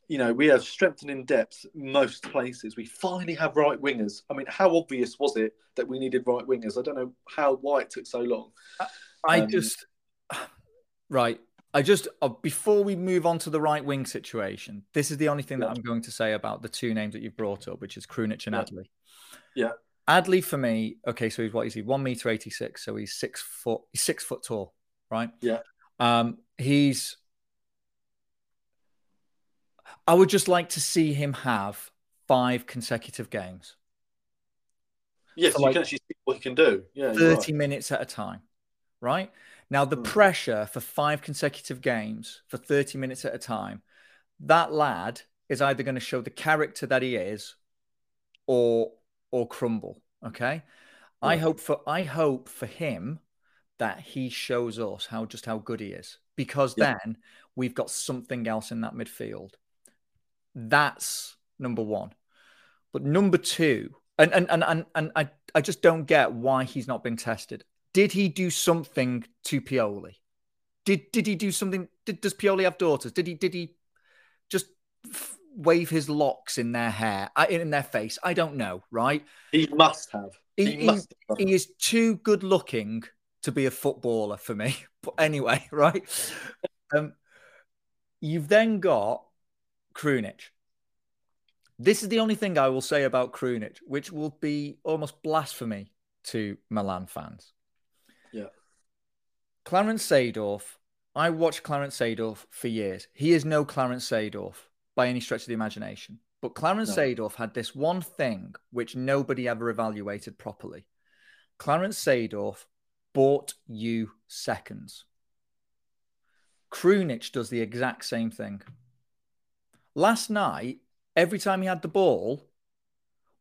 You know, we have strengthened in depth most places. We finally have right wingers. I mean, how obvious was it that we needed right wingers? I don't know how why it took so long. I Um, just *sighs* right. I just uh, before we move on to the right wing situation, this is the only thing that I'm going to say about the two names that you've brought up, which is Krunic and Yeah. Adli. Yeah. Adli for me, okay, so he's what is he? One meter eighty six, so he's six foot. He's six foot tall, right? Yeah. Um, he's. I would just like to see him have five consecutive games, Yes, So, you like, can actually see what he can do. Yeah, thirty right. minutes at a time, right? Now the Hmm. pressure for five consecutive games for thirty minutes at a time, that lad is either going to show the character that he is, or or crumble. Okay, I hope for I hope for him that he shows us how just how good he is because Yeah. then we've got something else in that midfield. That's number one. But number two, and and and and, and I, I just don't get why he's not been tested. Did he do something to Pioli? Did did he do something? Did, does Pioli have daughters? Did he did he just f- wave his locks in their hair uh, in their face? I don't know. Right? He must have. He- He, he- must have. He is too good looking to be a footballer for me. *laughs* But anyway, *laughs* right? Um, you've then got Krunic. This is the only thing I will say about Krunic, which will be almost blasphemy to Milan fans. Clarence Seedorf, I watched Clarence Seedorf for years. He is no Clarence Seedorf by any stretch of the imagination. But Clarence No. Had this one thing which nobody ever evaluated properly. Clarence Seedorf bought you seconds. Krunic does the exact same thing. Last night, every time he had the ball,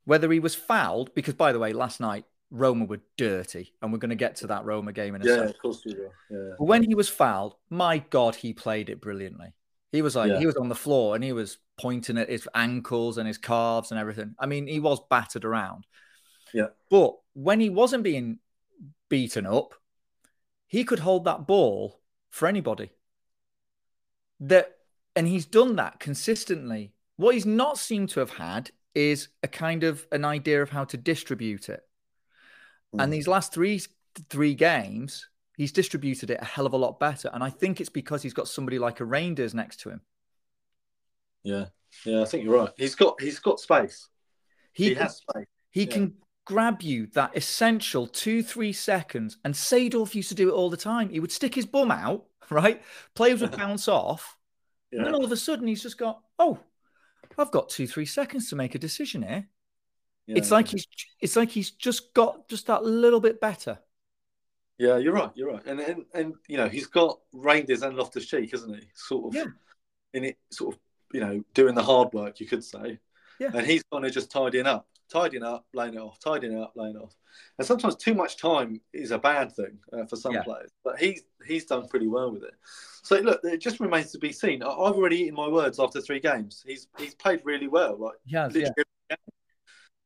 whether he was fouled, because by the way, last night Roma were dirty, and we're going to get to that Roma game in a Yeah, second. of course we will. Yeah. But when he was fouled, my God, he played it brilliantly. He was like, Yeah. he was on the floor and he was pointing at his ankles and his calves and everything. I mean, he was battered around. Yeah. But when he wasn't being beaten up, he could hold that ball for anybody. That and he's done that consistently. What he's not seemed to have had is a kind of an idea of how to distribute it. And Mm. these last three three games, he's distributed it a hell of a lot better. And I think it's because he's got somebody like a Reijnders next to him. Yeah, yeah, I think you're right. He's got he's got space. He, he can, has space. He yeah. can grab you that essential two, three seconds. And Seedorf used to do it all the time. He would stick his bum out, *laughs* right? Players would *laughs* bounce off. Yeah. And then all of a sudden he's just got, oh, I've got two, three seconds to make a decision here. Yeah, it's like he's it's like he's just got just that little bit better. Yeah, you're right. You're right. And and, and you know, he's got Reijnders and Loftus Cheek, isn't he? Sort of yeah. in it sort of, you know, doing the hard work, you could say. Yeah. And he's kind of just tidying up tidying up, laying it off, tidying it up, laying off. And sometimes too much time is a bad thing uh, for some yeah. players, but he's he's done pretty well with it. So look, it just remains to be seen. I, have already eaten my words after three games. He's he's played really well. Like yeah, yeah.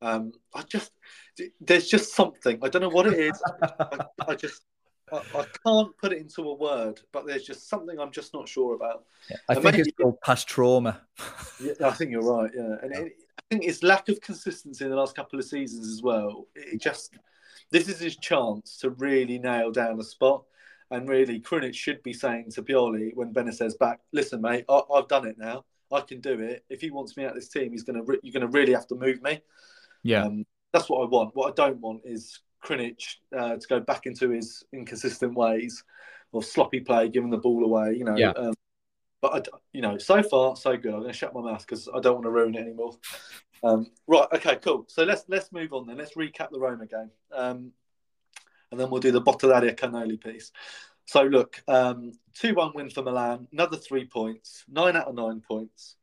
Um, I just there's just something I don't know what it is. I, I, just I, I, can't put it into a word, but there's just something I'm just not sure about. Yeah, I and think maybe, it's called past trauma. yeah, I think you're right. Yeah, and it, think it's lack of consistency in the last couple of seasons as well. It just this is his chance to really nail down a spot. And really, Krunic should be saying to Pioli when says back, "Listen, mate, I, have done it now. I can do it. If he wants me out of this team, he's gonna re- you're gonna really have to move me." Yeah, um, that's what I want. What I don't want is Krunic uh, to go back into his inconsistent ways of sloppy play, giving the ball away. You know, yeah. um, but I, you know, so far so good. I'm going to shut my mouth because I don't want to ruin it anymore. Um, right, okay, cool. So let's let's move on then. Let's recap the Roma game, um, and then we'll do the Botti d'aria Cannoli piece. So look, um, two-one win for Milan. Another three points. Nine out of nine points.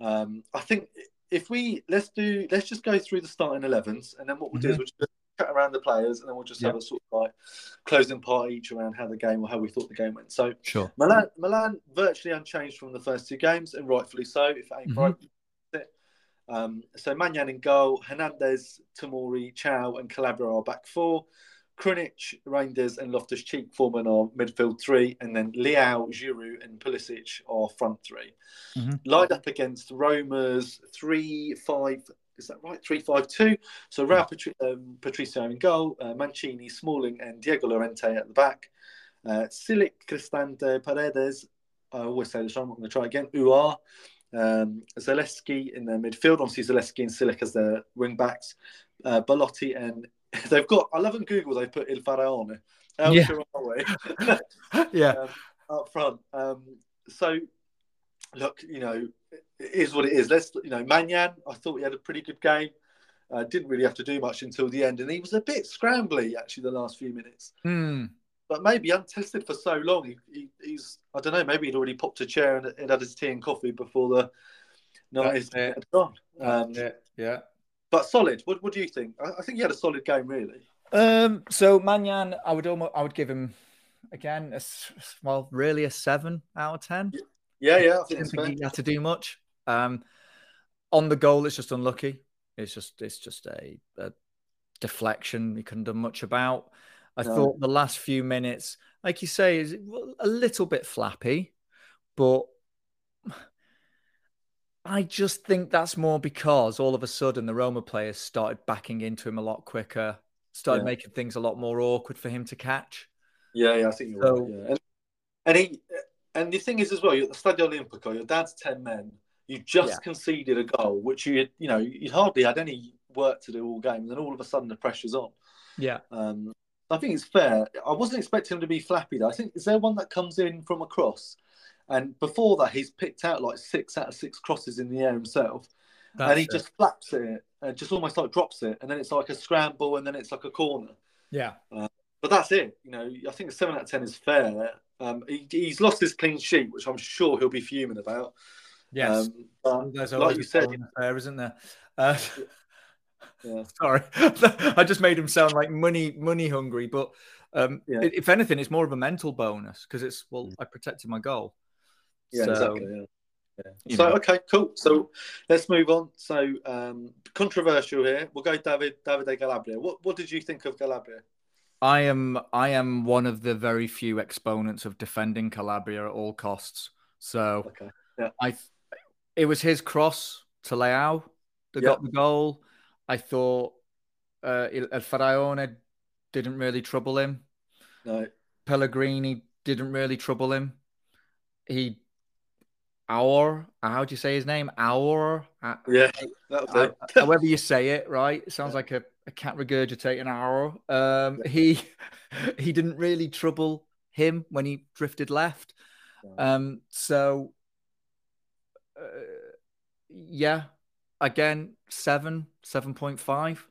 Um, I think if we let's do let's just go through the starting 11s, and then what we'll mm-hmm. do is mm-hmm. we'll just chat around the players, and then we'll just yep. have a sort of like closing part each around how the game or how we thought the game went. So sure, Milan, Milan virtually unchanged from the first two games, and rightfully so. If it ain't mm-hmm. broke, it. Um, so Maignan in goal, Hernandez, Tomori, Thiaw, and Calabria are back four. Krunic, Reinders, and Loftus Cheek form our midfield three, and then Leao, Giroud, and Pulisic are front 3 mm-hmm. Lined up against Roma's three five is that right? Three five two. So Raul Patri- um, Patricio in goal, uh, Mancini, Smalling, and Diego Llorente at the back. Uh, Silic, Cristante, Paredes. I always say this. wrong. I'm not going to try again. Aouar, um, Zalewski in their midfield. Obviously, Zalewski and Silic as their wing backs. Uh, Belotti and *laughs* they've got. I love in Google. They put Il Faraone. El yeah. *laughs* yeah. Um, up front. Um, so look, you know, it is what it is. Let's, you know, Maignan, I thought he had a pretty good game. Uh, didn't really have to do much until the end, and he was a bit scrambly actually the last few minutes. Mm. But maybe untested for so long, he, he, he's I don't know. Maybe he'd already popped a chair and, and had his tea and coffee before the night had gone. Um, yeah. But solid. What, what do you think? I, I think he had a solid game, really. Um, so Maignan, I would almost, I would give him again, a, well, really a seven out of ten. Yeah, yeah, I think, think he had to do much. Um, on the goal, it's just unlucky. It's just it's just a, a deflection. He couldn't do much about. I no. thought the last few minutes, like you say, is a little bit flappy, but I just think that's more because all of a sudden the Roma players started backing into him a lot quicker, started yeah. making things a lot more awkward for him to catch. Yeah, yeah, I think you're so, right. Yeah. And, and he and the thing is as well, you're at the Stadio Olimpico, your dad's ten men. You just yeah. conceded a goal, which you you know you hardly had any work to do all game, and then all of a sudden the pressure's on. Yeah. Um, I think it's fair. I wasn't expecting him to be flappy though. I think is there one that comes in from a cross, and before that he's picked out like six out of six crosses in the air himself, That's and he it. just flaps it and just almost like drops it, and then it's like a scramble, and then it's like a corner. Yeah. Uh, but that's it. You know, I think a seven out of ten is fair. Um, he, he's lost his clean sheet, which I'm sure he'll be fuming about. Yes, um, there's like you said, there isn't there? Uh, yeah. *laughs* Sorry, *laughs* I just made him sound like money money hungry, but um, yeah. if anything, it's more of a mental bonus because it's well, mm. I protected my goal. Yeah, so, exactly. Yeah. yeah. So know. okay, cool. So let's move on. So um, controversial here. We'll go David Davide Calabria. What what did you think of Calabria? I am I am one of the very few exponents of defending Calabria at all costs. So okay. yeah. I it was his cross to Leao that got the goal. I thought uh, El Faraone didn't really trouble him. No. Pellegrini didn't really trouble him. He, our, how do you say his name? Our, yeah, *laughs* however you say it, right? It sounds yeah. like a, a cat regurgitating our. Um, he, *laughs* he didn't really trouble him when he drifted left. Um, so, uh, yeah, again, seven, seven point five.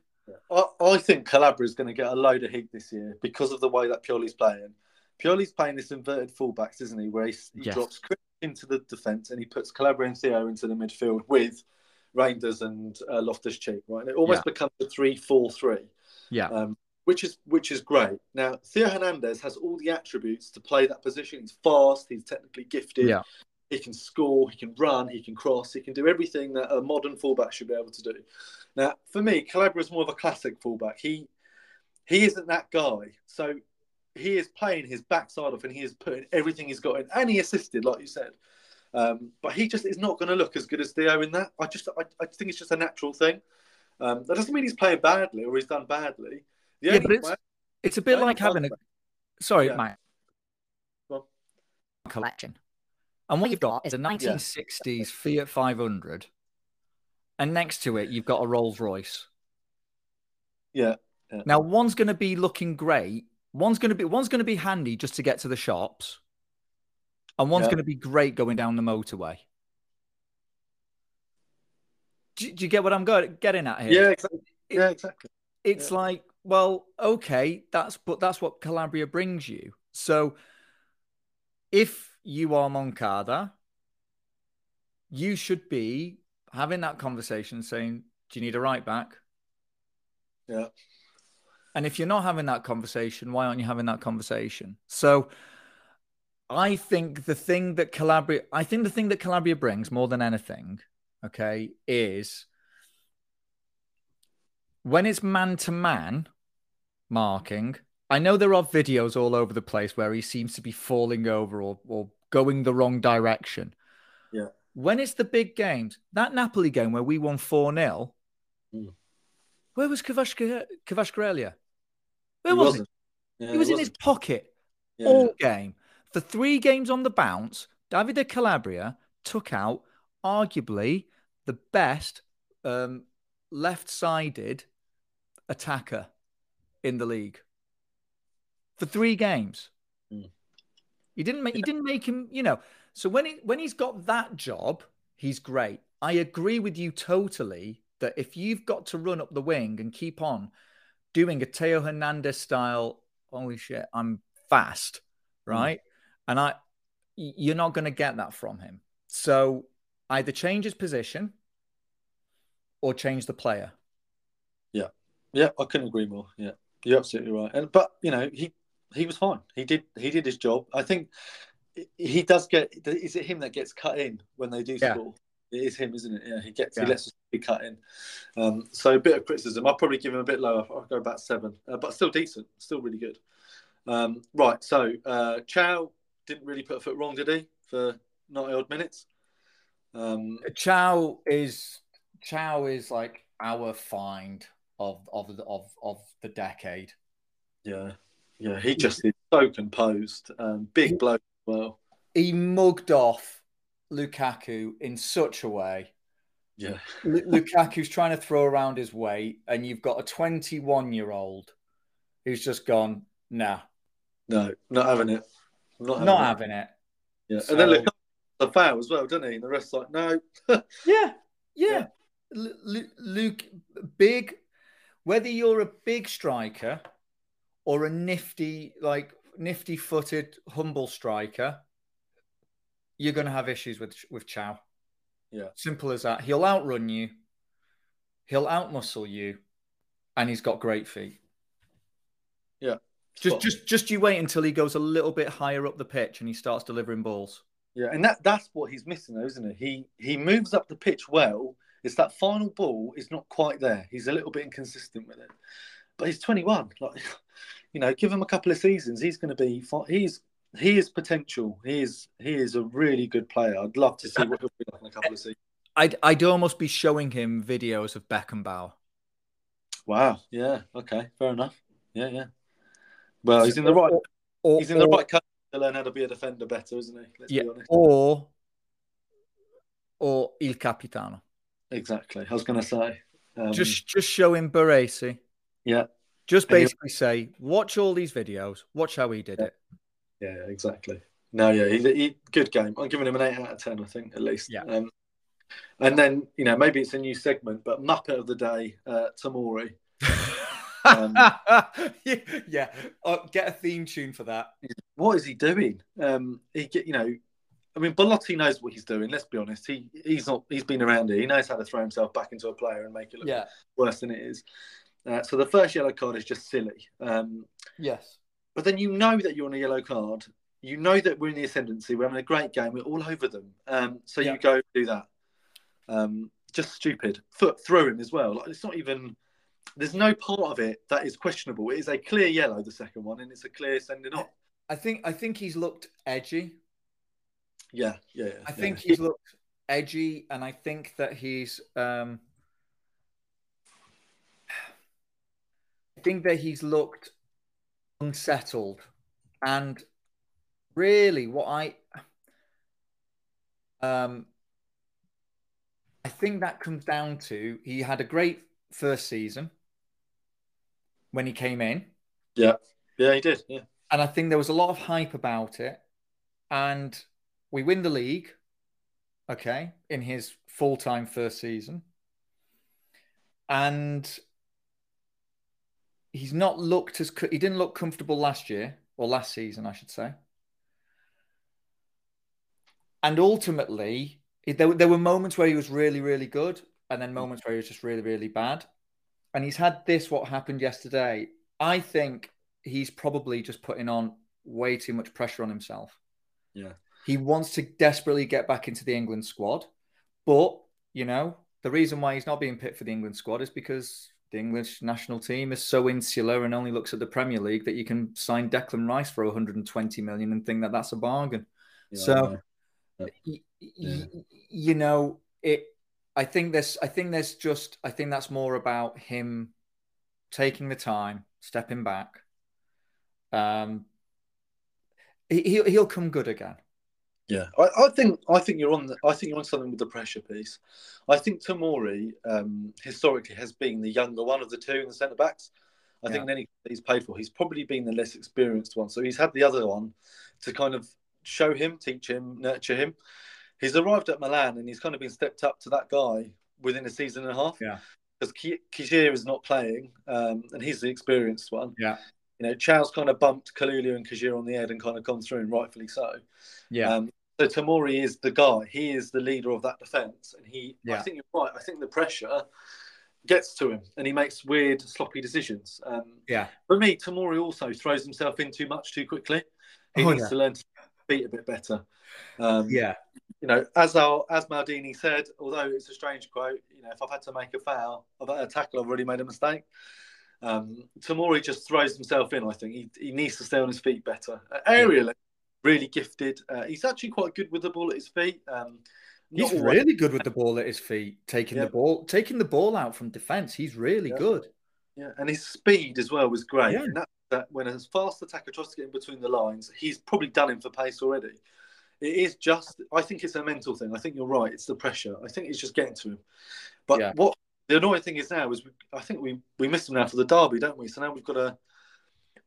I, I think Calabria is going to get a load of heat this year because of the way that Pioli's playing. Pioli's playing this inverted fullbacks, isn't he? Where he, he yes. drops into the defence and he puts Calabria and Theo into the midfield with Reijnders and uh, Loftus Cheek, right? And it almost yeah. becomes a 3 4 3. Yeah. Um, which is which is great. Now Theo Hernandez has all the attributes to play that position. He's fast, he's technically gifted, yeah. he can score, he can run, he can cross, he can do everything that a modern fullback should be able to do. Now, for me, Calabria is more of a classic fullback. He he isn't that guy. So he is playing his backside off and he is putting everything he's got in, and he assisted, like you said. Um, but he just is not going to look as good as Theo in that. I just I, I think it's just a natural thing. Um, that doesn't mean he's playing badly or he's done badly. The yeah, but it's, it's a bit like having a. Sorry, yeah. mate. Well, collection. And what you've got is a 1960s yeah. Fiat 500 and next to it you've got a Rolls Royce. Yeah. yeah. Now one's going to be looking great. One's going to be one's going to be handy just to get to the shops, and one's yeah. going to be great going down the motorway. Do, do you get what I'm going, getting at here? Yeah, exactly. It, yeah, exactly. It's yeah. like, well, okay, that's but that's what Calabria brings you. So, if you are Moncada, you should be having that conversation saying, Do you need a right back? Yeah. And if you're not having that conversation, why aren't you having that conversation? So I think the thing that Calabria, I think the thing that Calabria brings more than anything, okay, is when it's man to man marking. I know there are videos all over the place where he seems to be falling over or, or going the wrong direction. Yeah when it's the big games, that Napoli game where we won 4 0, mm. where was Kvaratskhelia? Where was he? Yeah, he was in his pocket yeah. all game. For three games on the bounce, Davide Calabria took out arguably the best um, left sided attacker in the league for three games. Mm. He didn't make. He didn't make him. You know. So when he when he's got that job, he's great. I agree with you totally that if you've got to run up the wing and keep on doing a Theo Hernandez style, holy shit, I'm fast, hmm. right? Mm. And I, you're not going to get that from him. So either change his position or change the player. Yeah, yeah, I couldn't agree more. Yeah, you're absolutely right. And but you know he he was fine. He did he did his job. I think he does get. Is it him that gets cut in when they do yeah. score? It is him, isn't it? Yeah, he gets. Yeah. He lets us be cut in. Um, so a bit of criticism. I'll probably give him a bit lower. I'll go about seven, uh, but still decent. Still really good. Um, right. So uh, Thiaw didn't really put a foot wrong, did he? For ninety odd minutes. Um, Thiaw is Thiaw is like our find of of the, of of the decade. Yeah, yeah. He just is so composed. Um, big bloke as well. He mugged off Lukaku in such a way. Yeah. Lukaku's trying to throw around his weight, and you've got a 21 year old who's just gone, nah. No, not having it. Not having, not it. having it. Yeah. So... And then Lukaku the foul as well, doesn't he? And the rest like, no. *laughs* yeah. Yeah. yeah. L- Luke, big, whether you're a big striker or a nifty, like nifty footed, humble striker, you're going to have issues with with Thiaw. Yeah. Simple as that. He'll outrun you, he'll outmuscle you, and he's got great feet. Yeah. Just, just, just you wait until he goes a little bit higher up the pitch and he starts delivering balls. Yeah, and that that's what he's missing, though, isn't it? He he moves up the pitch well. It's that final ball is not quite there. He's a little bit inconsistent with it, but he's 21. Like *laughs* you know, give him a couple of seasons. He's going to be. He's he is potential. He is he is a really good player. I'd love to see what he'll be like in a couple of seasons. I'd I'd almost be showing him videos of Beckenbauer. Wow. Yeah. Okay. Fair enough. Yeah. Yeah. Well, he's in the right. Or, he's in the or, right country to learn how to be a defender better, isn't he? Let's yeah, Or, or il capitano. Exactly. I was going to say. Um, just, just show him Baresi. Yeah. Just basically say, watch all these videos. Watch how he did yeah. it. Yeah, exactly. No, yeah, he, he, good game. I'm giving him an eight out of ten. I think at least. Yeah. Um, and then you know maybe it's a new segment, but Muppet of the Day, uh, Tomori. um, *laughs* yeah. Oh, get a theme tune for that. What is he doing? Um, he get you know, I mean, Belotti knows what he's doing. Let's be honest. He he's not. He's been around here. He knows how to throw himself back into a player and make it look yeah. worse than it is. Uh, so the first yellow card is just silly. Um, yes. But then you know that you're on a yellow card. You know that we're in the ascendancy. We're having a great game. We're all over them. Um, so yeah. you go do that. Um, just stupid. Foot through him as well. Like it's not even. There's no part of it that is questionable. It is a clear yellow, the second one, and it's a clear sending off. I think. I think he's looked edgy. Yeah, yeah. yeah I think yeah. he's looked edgy, and I think that he's. Um, I think that he's looked unsettled, and really, what I um, I think that comes down to he had a great first season when he came in. Yeah, yeah, he did. Yeah, and I think there was a lot of hype about it, and we win the league. Okay, in his full time first season, and he's not looked as he didn't look comfortable last year or last season, I should say. And ultimately, there, there were moments where he was really, really good, and then moments where he was just really, really bad. And he's had this, what happened yesterday. I think he's probably just putting on way too much pressure on himself. Yeah. He wants to desperately get back into the England squad. But, you know, the reason why he's not being picked for the England squad is because the English national team is so insular and only looks at the Premier League that you can sign Declan Rice for 120 million and think that that's a bargain. Yeah, so, yeah yeah. you know, it. I think this. I think there's just. I think that's more about him taking the time, stepping back. Um, he, he'll he'll come good again. Yeah, I, I, think I think you're on. The, I think you're on something with the pressure piece. I think Tomori um, historically has been the younger one of the two in the centre backs. I yeah. think any he's paid for, he's probably been the less experienced one. So he's had the other one to kind of show him, teach him, nurture him he's arrived at Milan and he's kind of been stepped up to that guy within a season and a half. Yeah. Because Kjaer is not playing, um, and he's the experienced one. Yeah. You know, Thiaw's kind of bumped Kalulu and Kjaer on the head and kind of gone through, and rightfully so. Yeah. Um, so Tomori is the guy. He is the leader of that defence, and he. Yeah. I think you're right. I think the pressure gets to him, and he makes weird, sloppy decisions. Um, yeah. For me, Tomori also throws himself in too much too quickly. He oh, needs yeah. to learn to beat a bit better. Um, yeah you know, as our, as Maldini said, although it's a strange quote, you know, if I've had to make a foul, I've had a tackle, I've already made a mistake. Um, Tomori just throws himself in. I think he, he needs to stay on his feet better. Uh, aerially, really gifted. Uh, he's actually quite good with the ball at his feet. Um, he's really good with the ball at his feet, taking yeah. the ball, taking the ball out from defence. He's really yeah. good. Yeah, and his speed as well was great. Yeah. And that, that when a fast attacker tries to get in between the lines, he's probably done him for pace already it is just. I think it's a mental thing. I think you're right. It's the pressure. I think it's just getting to him. But yeah. what the annoying thing is now is we, I think we we missed him now for the derby, don't we? So now we've got to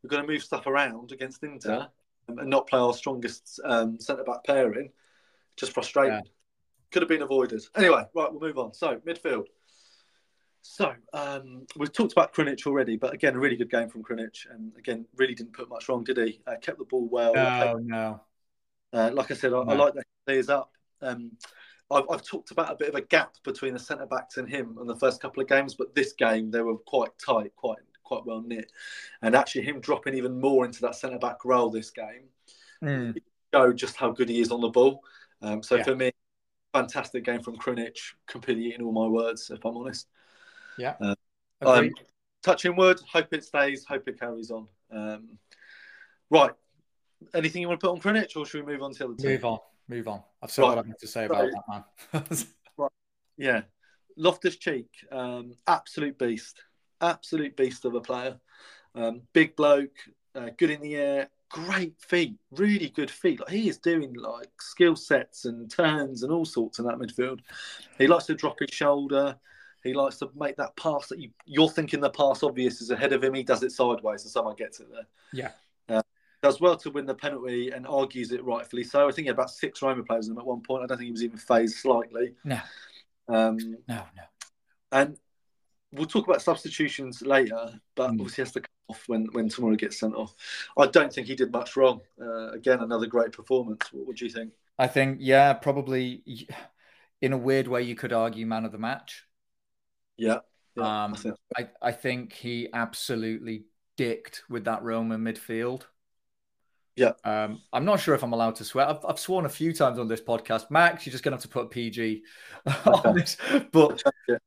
we've got to move stuff around against Inter. And not play our strongest um, centre back pairing. Just frustrating. Yeah. Could have been avoided. Anyway, right, we'll move on. So midfield. So um, we've talked about Krunic already, but again, a really good game from Krunic, and again, really didn't put much wrong, did he? Uh, kept the ball well. No, no. Uh, like I said, I, I like that he up. Um, I've, I've, talked about a bit of a gap between the centre backs and him in the first couple of games, but this game they were quite tight, quite quite well knit, and actually him dropping even more into that centre back role this game mm. show just how good he is on the ball. Um, so yeah. for me, fantastic game from Krunic, completely eating all my words, if I'm honest. Yeah. Uh, um, touching wood, hope it stays, hope it carries on. Um, right, anything you want to put on Krunic, or should we move on to the other team? Move on, move on. I've said right. what I have to say about that man. *laughs* right. Yeah, Loftus Cheek, um, absolute beast, absolute beast of a player. Um, big bloke, uh, good in the air, great feet, really good feet. Like he is doing like skill sets and turns and all sorts in that midfield. He likes to drop his shoulder. He likes to make that pass that you, you're thinking the pass obvious is ahead of him. He does it sideways, and someone gets it there. Yeah. Uh, does well to win the penalty and argues it rightfully so. I think he had about six Roma players in him at one point. I don't think he was even phased slightly. No. Um, no, no. And we'll talk about substitutions later, but mm. obviously has to come off when, when Tomori gets sent off. I don't think he did much wrong. Uh, again, another great performance. What, what do you think? I think, yeah, probably in a weird way, you could argue man of the match. Yeah. yeah um, I, think I, I think he absolutely dicked with that Roma midfield. Yeah. Um, I'm not sure if I'm allowed to swear. I've, I've sworn a few times on this podcast. Max, you're just gonna have to put PG *laughs* on this. But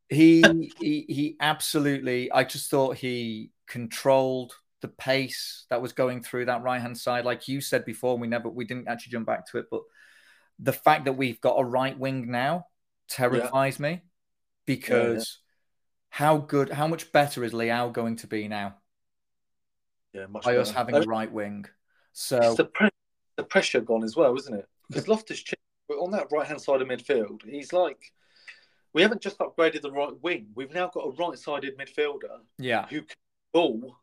he, he he absolutely I just thought he controlled the pace that was going through that right hand side. Like you said before, we never we didn't actually jump back to it, but the fact that we've got a right wing now terrifies yeah. me because yeah, yeah. how good how much better is Leao going to be now? Yeah, much by better. us having a right wing. So it's the, pre- the pressure gone as well, isn't it? Because Loftus Cheek on that right hand side of midfield, he's like we haven't just upgraded the right wing. We've now got a right sided midfielder. Yeah. Who can ball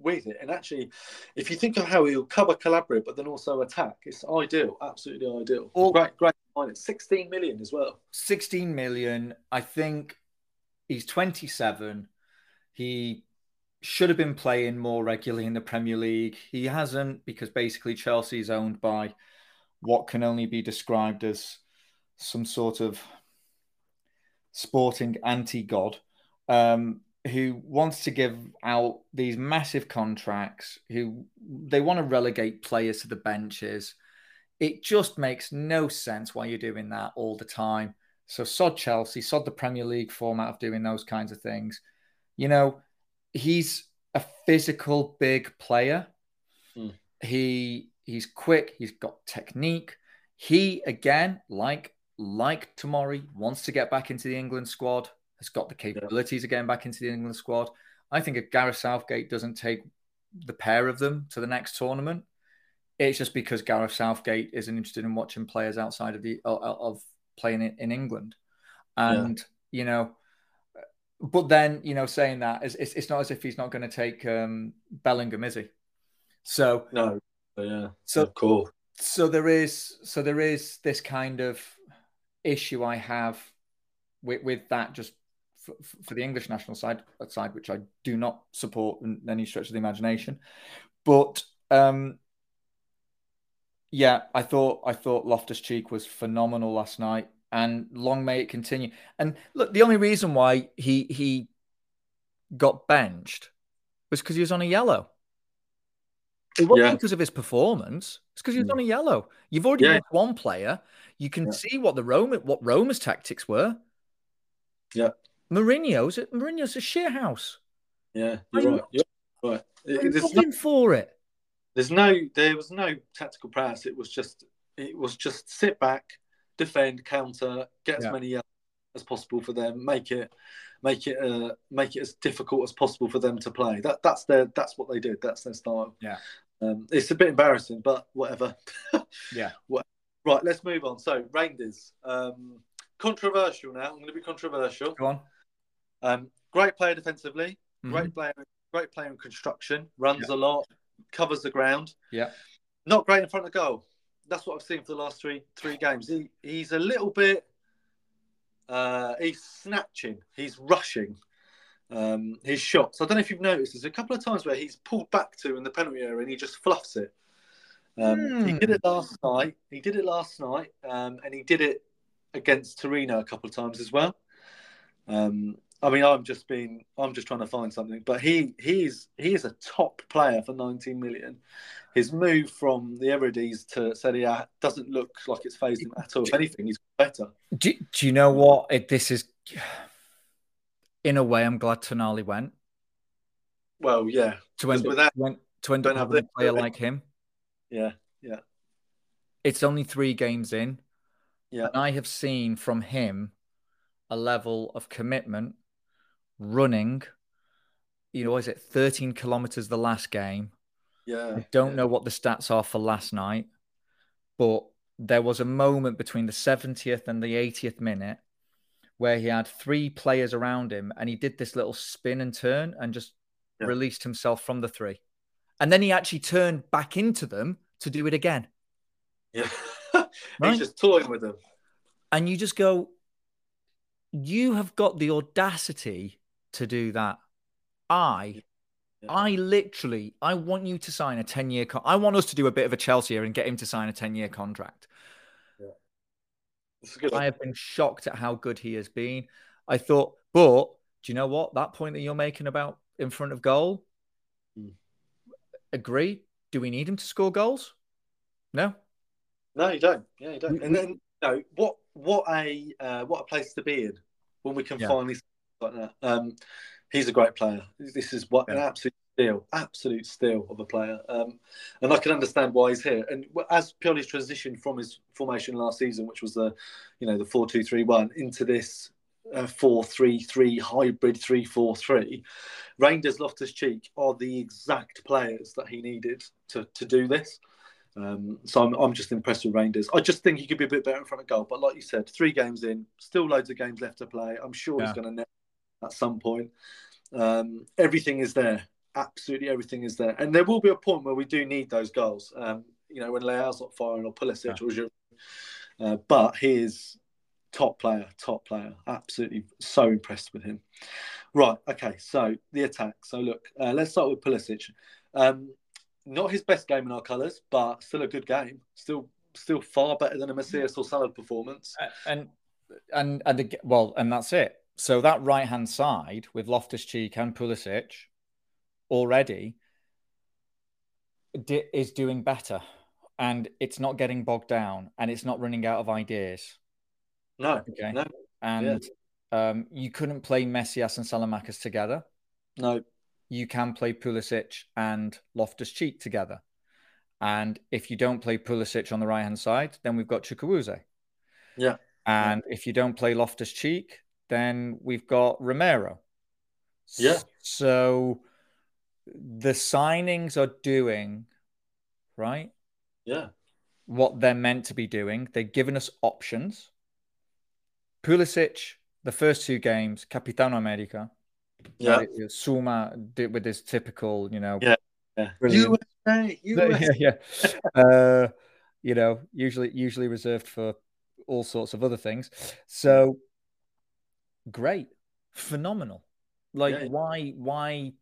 with it. And actually, if you think of how he'll cover Calabria, but then also attack, it's ideal, absolutely ideal. All, great, great. It's 16 million as well. 16 million. I think he's 27. He should have been playing more regularly in the Premier League. He hasn't because basically Chelsea is owned by what can only be described as some sort of sporting anti god um, who wants to give out these massive contracts, who they want to relegate players to the benches. It just makes no sense why you're doing that all the time. So, sod Chelsea, sod the Premier League format of doing those kinds of things. You know, he's a physical big player. Mm. He he's quick. He's got technique. He again, like like Tomori, wants to get back into the England squad. Has got the capabilities of getting back into the England squad. I think if Gareth Southgate doesn't take the pair of them to the next tournament, it's just because Gareth Southgate isn't interested in watching players outside of the of playing in England, and yeah. you know but then, you know, saying that it's, it's not as if he's not going to take um, Bellingham, is he? So no, yeah, so cool. So there is, so there is this kind of issue I have with, with that just for, for, the English national side, side which I do not support in any stretch of the imagination. But um, yeah, I thought I thought Loftus Cheek was phenomenal last night and long may it continue. And look, the only reason why he he got benched was because he was on a yellow. It wasn't yeah. because of his performance. It's because he was mm. on a yellow. You've already yeah. one player. You can yeah. see what the Roma what Roma's tactics were. Yeah. Mourinho's Mourinho's a shit house. Yeah, you're right. You're right. There's no, for it. There's no there was no tactical prowess. It was just it was just sit back, defend, counter, get as yeah. many as possible for them, make it make it uh, make it as difficult as possible for them to play. That that's their that's what they did. That's their style. Yeah. Um, it's a bit embarrassing, but whatever. *laughs* yeah. Right, let's move on. So Reijnders, um, controversial now. I'm going to be controversial. Go on. Um, great player defensively. Mm-hmm. Great player. Great player in construction. Runs yeah. a lot. Covers the ground. Yeah. Not great in front of goal that's what I've seen for the last three three games. He he's a little bit uh, he's snatching, he's rushing um, his shots. I don't know if you've noticed. There's a couple of times where he's pulled back to in the penalty area and he just fluffs it. Um, mm. He did it last night. He did it last night, um, and he did it against Torino a couple of times as well. Um, I mean, I'm just being, I'm just trying to find something, but he he's he is a top player for 19 million. His move from the Eredivisie to Serie A doesn't look like it's phased him at all. If anything, he's better. Do, do you know what? It, this is, in a way, I'm glad Tonali went. Well, yeah, to end, up, went, to end up having a player like him. Yeah, yeah. It's only three games in. Yeah, and I have seen from him a level of commitment running, you know, is it 13 kilometers the last game? Yeah. I don't yeah. know what the stats are for last night, but there was a moment between the 70th and the 80th minute where he had three players around him and he did this little spin and turn and just Yeah. released himself from the three. And then he actually turned back into them to do it again. Yeah. *laughs* Right. He's just toying with them. And you just go, you have got the audacity to do that. I, Yeah. I literally, I want you to sign a 10 year, con- I want us to do a bit of a Chelsea and get him to sign a 10 year contract. Good I have been shocked at how good he has been. I thought, but do you know what? That point that you're making about in front of goal, Mm. agree. Do we need him to score goals? No. No, you don't. Yeah, you don't. And then, you know, what what a uh, what a place to be in when we can Yeah. finally like that. Um, he's a great player. This is what an absolute steal, absolute steal of a player. Um, and I can understand why he's here. And as Pioli's transitioned from his formation last season, which was the, you know, the four two three one, into this uh, four three three hybrid three four three, Reijnders Loftus Cheek are the exact players that he needed to to do this. Um, so I'm, I'm just impressed with Reijnders. I just think he could be a bit better in front of goal. But like you said, three games in, still loads of games left to play. I'm sure Yeah. he's going to net at some point. Um, everything is there. Absolutely everything is there. And there will be a point where we do need those goals. Um, you know, when Leao's not firing or Pulisic Yeah. or. Uh, but he is top player, top player. Absolutely so impressed with him. Right. Okay. So the attack. So look, uh, let's start with Pulisic. Um, not his best game in our colours, but still a good game. Still, still far better than a Messias or Salah performance. And and and well, and that's it. So that right hand side with Loftus Cheek and Pulisic already di- is doing better, and it's not getting bogged down, and it's not running out of ideas. No, Okay, no, and um, you couldn't play Messias and Saelemaekers together. no. You can play Pulisic and Loftus Cheek together. And if you don't play Pulisic on the right hand side, then we've got Chukwueze. Yeah. And if you don't play Loftus Cheek, then we've got Romero. Yeah. So the signings are doing, right, Yeah, what they're meant to be doing. They've given us options. Pulisic, the first two games, Capitano America. yeah, Suma did with his typical, you know, Yeah. yeah. Brilliant. USA, *laughs* yeah, yeah. Uh, you know, usually usually reserved for all sorts of other things. So great, phenomenal. Like Yeah. why why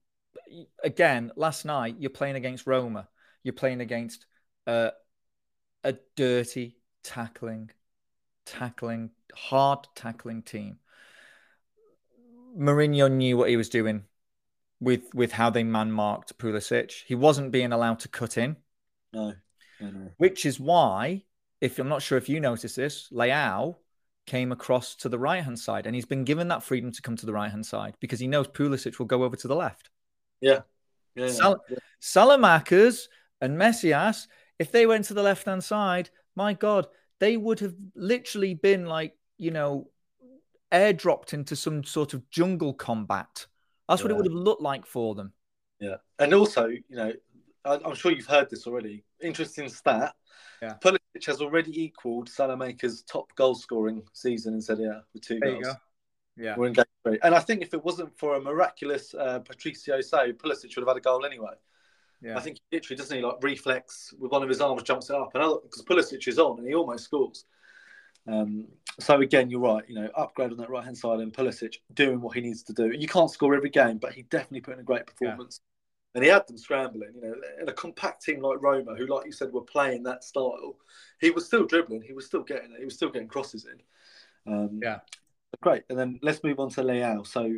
again, last night you're playing against Roma. You're playing against uh, a dirty tackling, tackling, hard tackling team. Mourinho knew what he was doing with with how they man marked Pulisic. He wasn't being allowed to cut in, No, no, no. which is why, if I'm not sure if you noticed this, Leao came across to the right hand side, and he's been given that freedom to come to the right hand side because he knows Pulisic will go over to the left. Yeah, yeah, Sal- yeah. Saelemaekers and Messias, if they went to the left hand side, my God, they would have literally been like, you know, airdropped into some sort of jungle combat. That's what it would have looked like for them. Yeah, and also, you know, I- I'm sure you've heard this already. Interesting stat. Yeah. Pulisic has already equalled Saelemaekers' top goal scoring season in Serie A with two goals. Yeah. We're in game three. And I think if it wasn't for a miraculous uh, Patricio save, Pulisic would have had a goal anyway. Yeah. I think he literally doesn't he like reflex with one of his arms jumps it up and because Pulisic is on and he almost scores. Um, so again, you're right. You know, upgrade on that right hand side and Pulisic doing what he needs to do. You can't score every game, but he definitely put in a great performance. And he had them scrambling. You know, in a compact team like Roma, who, like you said, were playing that style, he was still dribbling. He was still getting it. He was still getting crosses in. Um, Yeah. Great. And then let's move on to Leao. So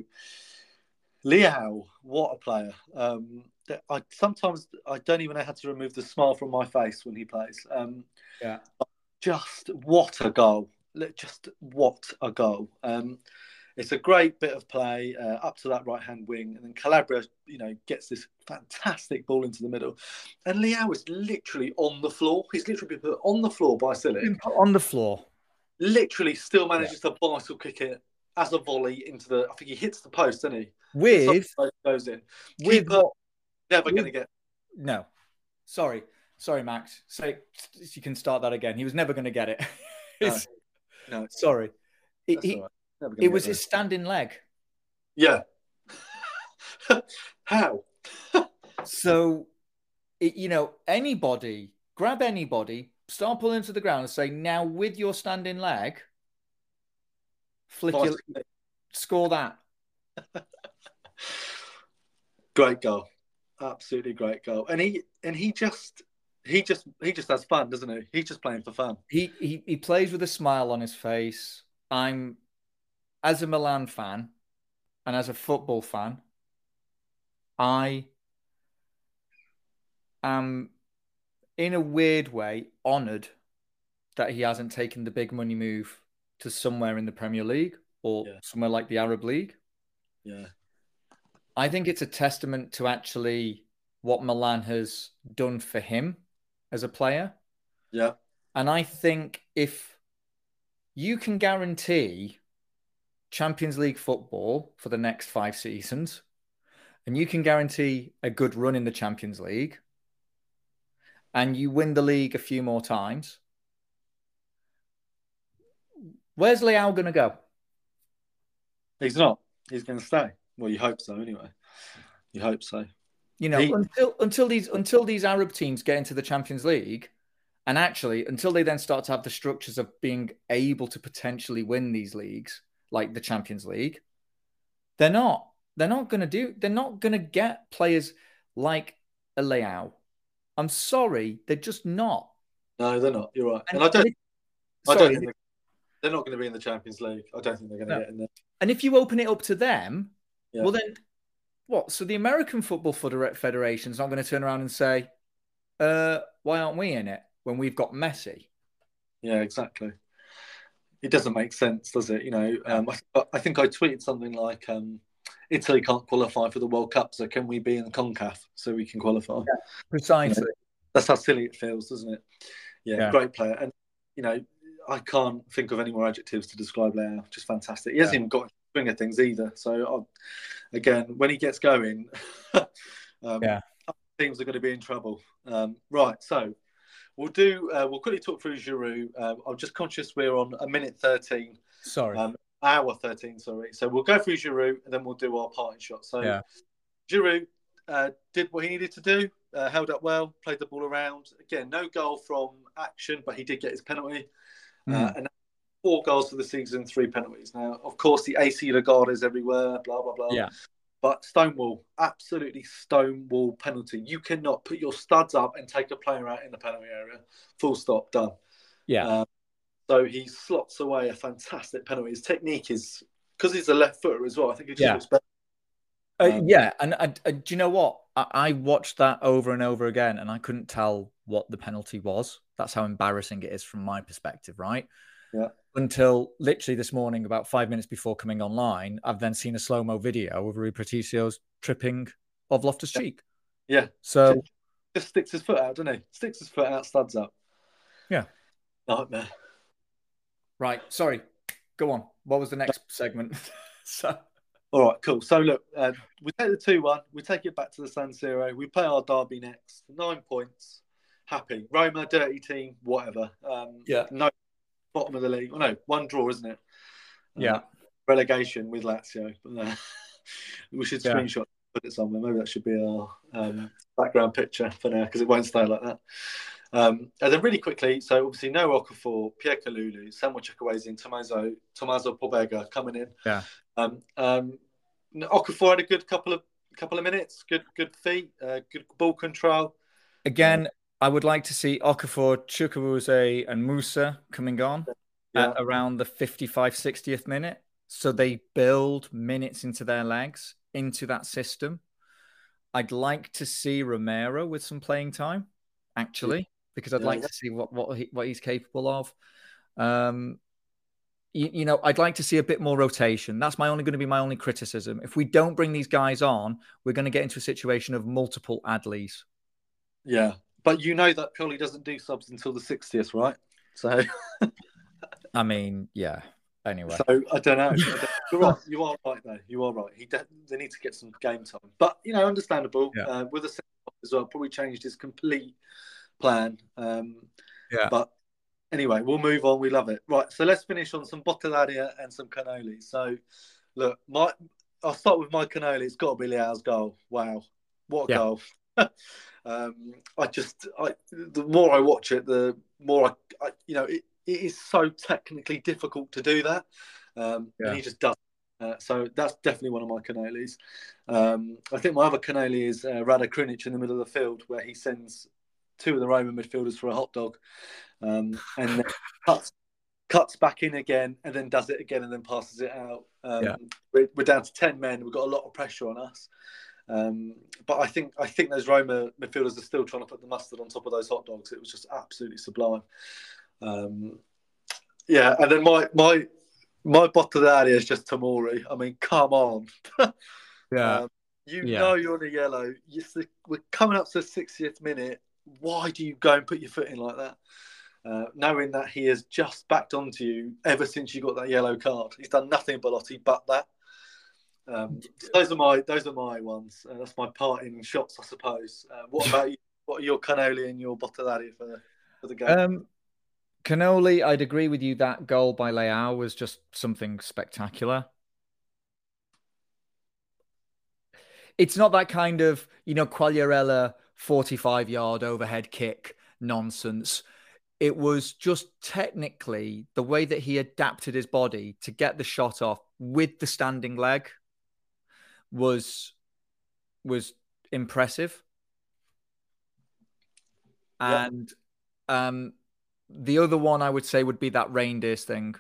Leao, what a player. Um, that- I sometimes I don't even know how to remove the smile from my face when he plays. Um, Yeah. Just what a goal! Just what a goal! Um, it's a great bit of play uh, up to that right hand wing, and then Calabria, you know, gets this fantastic ball into the middle, and Leao is literally on the floor. He's literally been put on the floor by Silic on the floor. literally still manages to bicycle kick it as a volley into the. I think he hits the post, doesn't he? With goes in. with Keeper what, never with- to get. no, Sorry, sorry, Max. Say you can start that again. He was never going to get it. no. *laughs* no. Sorry. He, right. It was his standing leg. Yeah. *laughs* How? *laughs* so, it, you know, anybody, grab anybody, start pulling to the ground and say, now with your standing leg, flick your, score that. *laughs* great goal. Absolutely great goal. And he and he just he just he just has fun, doesn't he? He's just playing for fun. He he he plays with a smile on his face. I'm as a Milan fan and as a football fan, I am in a weird way honored that he hasn't taken the big money move to somewhere in the Premier League or yeah. somewhere like the Arab League. Yeah. I think it's a testament to actually what Milan has done for him as a player. Yeah. And I think if you can guarantee Champions League football for the next five seasons, and you can guarantee a good run in the Champions League, and you win the league a few more times, where's Leao going to go? He's not. He's going to stay. Well, you hope so, anyway. You hope so. You know, he... until until these until these Arab teams get into the Champions League, and actually until they then start to have the structures of being able to potentially win these leagues, like the Champions League, they're not. They're not going to do. They're not going to get players like a Leao. I'm sorry, they're just not. No, they're not. You're right. And, and I don't. It, I don't think they're not going to be in the Champions League. I don't think they're going to no. get in there. And if you open it up to them, yeah. well then what? So the American Football Federation is not going to turn around and say, uh, "Why aren't we in it when we've got Messi?" Yeah, exactly. It doesn't make sense, does it? You know, um, I, I, think I tweeted something like, um, "Italy can't qualify for the World Cup, so can we be in the Concacaf so we can qualify?" Yeah, precisely. You know, that's how silly it feels, doesn't it? Yeah, yeah, great player, and you know, I can't think of any more adjectives to describe Leao. Just fantastic. He hasn't even got swing of things either. So I'll, again, when he gets going, *laughs* um, yeah, teams are going to be in trouble. Um, right, so we'll do. Uh, we'll quickly talk through Giroud. Um, I'm just conscious we're on a minute thirteen. Sorry, um, hour thirteen. Sorry. So we'll go through Giroud and then we'll do our parting shot. So yeah. Giroud uh, did what he needed to do. Uh, held up well, played the ball around. Again, no goal from action, but he did get his penalty. Mm. and four goals for the season, three penalties. Now, of course, the AC regard is everywhere, blah, blah, blah. Yeah. But Stonewall, absolutely Stonewall penalty. You cannot put your studs up and take a player out in the penalty area. Full stop, done. Yeah. Um, so he slots away a fantastic penalty. His technique is, because he's a left footer as well, I think he just yeah. looks better. Uh, um, yeah, and uh, uh, do you know what? I, I watched that over and over again, and I couldn't tell what the penalty was. That's how embarrassing it is from my perspective, right? Yeah until literally this morning, about five minutes before coming online, I've then seen a slow mo video of Rui Patricio's tripping of Loftus Cheek. Yeah. So just sticks his foot out, doesn't he? Sticks his foot out, studs up. Yeah. Nightmare. Right. Sorry. Go on. What was the next segment? *laughs* so. All right, cool. So look, uh, we take the two-one. We take it back to the San Siro. We play our derby next. Nine points. Happy. Roma, dirty team, whatever. Um, yeah. No bottom of the league. Oh no, one draw, isn't it? Yeah. Uh, relegation with Lazio. Uh, *laughs* we should yeah. screenshot put it somewhere. Maybe that should be our um, background picture for now because it won't stay like that. Um, and then really quickly, so obviously no Okafor, Pierre Kalulu, Samuel Chukwueze, and Tommaso, Tommaso Pobega coming in. Yeah. Um, um, Okafor had a good couple of couple of minutes, good good feet, uh, good ball control. Again, I would like to see Okafor, Chukwueze, and Musah coming on yeah. at around the 55, 60th minute. So they build minutes into their legs, into that system. I'd like to see Romero with some playing time, actually, because I'd yeah, like to see what what, he, what he's capable of. Um, you, you, know, I'd like to see a bit more rotation. That's my only going to be my only criticism. If we don't bring these guys on, we're going to get into a situation of multiple Adlis. Yeah, but you know that Pioli doesn't do subs until the 60th, right? So, *laughs* I mean, yeah. Anyway, so I don't know. I don't, you're right. You are right though. You are right. He de- they need to get some game time, but you know, understandable. Yeah. Uh, with a as well, probably changed his complete plan. Um, Yeah. But anyway, we'll move on. We love it. Right. So let's finish on some Botti d'aria and some cannoli. So look, my I'll start with my cannoli. It's got to be Leao's goal. Wow, what a Yeah. goal! *laughs* um, I just, I, the more I watch it, the more I, I you know, it, it is so technically difficult to do that, um, Yeah. and he just does. Uh, so that's definitely one of my cannolis. Um, I think my other cannoli is uh, Rade Krunic in the middle of the field, where he sends two of the Roman midfielders for a hot dog, um, and then *laughs* cuts cuts back in again, and then does it again, and then passes it out. Um, Yeah. we're, we're down to ten men. We've got a lot of pressure on us. Um, but I think I think those Roma midfielders are still trying to put the mustard on top of those hot dogs. It was just absolutely sublime. Um, yeah, and then my my my Botti d'aria is just Tomori. I mean, come on. *laughs* yeah, Um, you Yeah. know you're on a yellow. You, we're coming up to the 60th minute. Why do you go and put your foot in like that? Uh, knowing that he has just backed onto you ever since you got that yellow card. He's done nothing, Belotti, but that. Um, those are my those are my ones. Uh, that's my parting shots, I suppose. Uh, what about you? What are your cannoli and your Botti d'aria for, for the game? Um, Cannoli, I'd agree with you. That goal by Leao was just something spectacular. It's not that kind of, you know, Quagliarella 45 yard overhead kick nonsense. It was just technically the way that he adapted his body to get the shot off with the standing leg was was impressive. Yeah. And um the other one I would say would be that Reijnders thing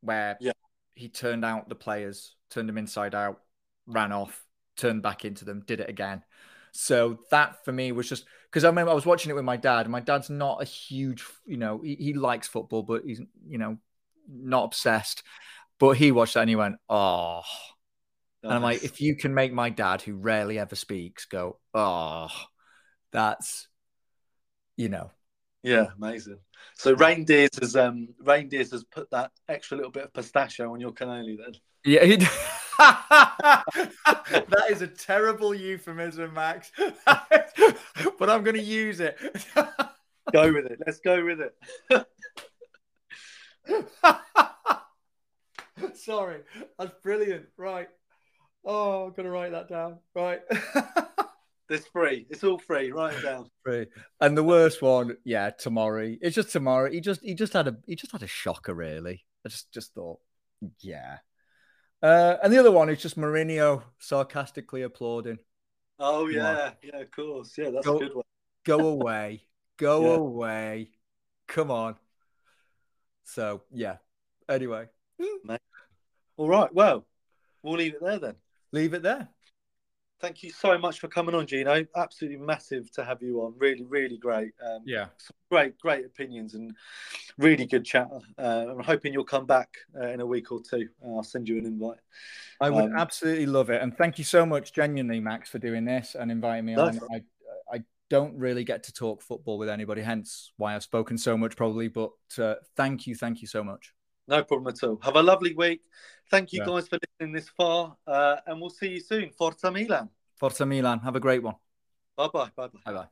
where Yeah. he turned out the players, turned them inside out, ran off, turned back into them, did it again. So that for me was just because I remember I was watching it with my dad. and My dad's not a huge, you know, he, he likes football, but he's, you know, not obsessed. But he watched that and he went, oh. And I'm like, if you can make my dad, who rarely ever speaks, go, oh, that's, you know, Yeah, amazing. So Reijnders has um Reijnders has put that extra little bit of pistachio on your cannoli then. Yeah, he... *laughs* *laughs* that is a terrible euphemism, Max. *laughs* but I'm going to use it. Go with it. Let's go with it. Sorry, that's brilliant. Right. Oh, I'm going to write that down. Right. *laughs* It's free. It's all free. Write it down. Right. And the worst one, yeah, Tomori. It's just Tomori. He just he just had a he just had a shocker, really. I just just thought, yeah. Uh, and the other one is just Mourinho sarcastically applauding. Oh Come yeah, yeah, of course. Yeah, that's Go- a good one. Go away. Go *laughs* Yeah. away. Come on. So yeah. Anyway, All right. Well, we'll leave it there then. Leave it there. Thank you so much for coming on, Gino. Absolutely massive to have you on. Really, really great. Um, Yeah. some great, great opinions and really good chat. Uh, I'm hoping you'll come back uh, in a week or two. Uh, I'll send you an invite. I would Um, absolutely love it. And thank you so much, genuinely, Max, for doing this and inviting me on. I, I don't really get to talk football with anybody, hence why I've spoken so much, probably. But uh, thank you, thank you so much. No problem at all. Have a lovely week. Thank you Yeah. guys for listening this far, uh, and we'll see you soon. Forza Milan. Forza Milan. Have a great one. Bye bye. Bye bye. Bye bye.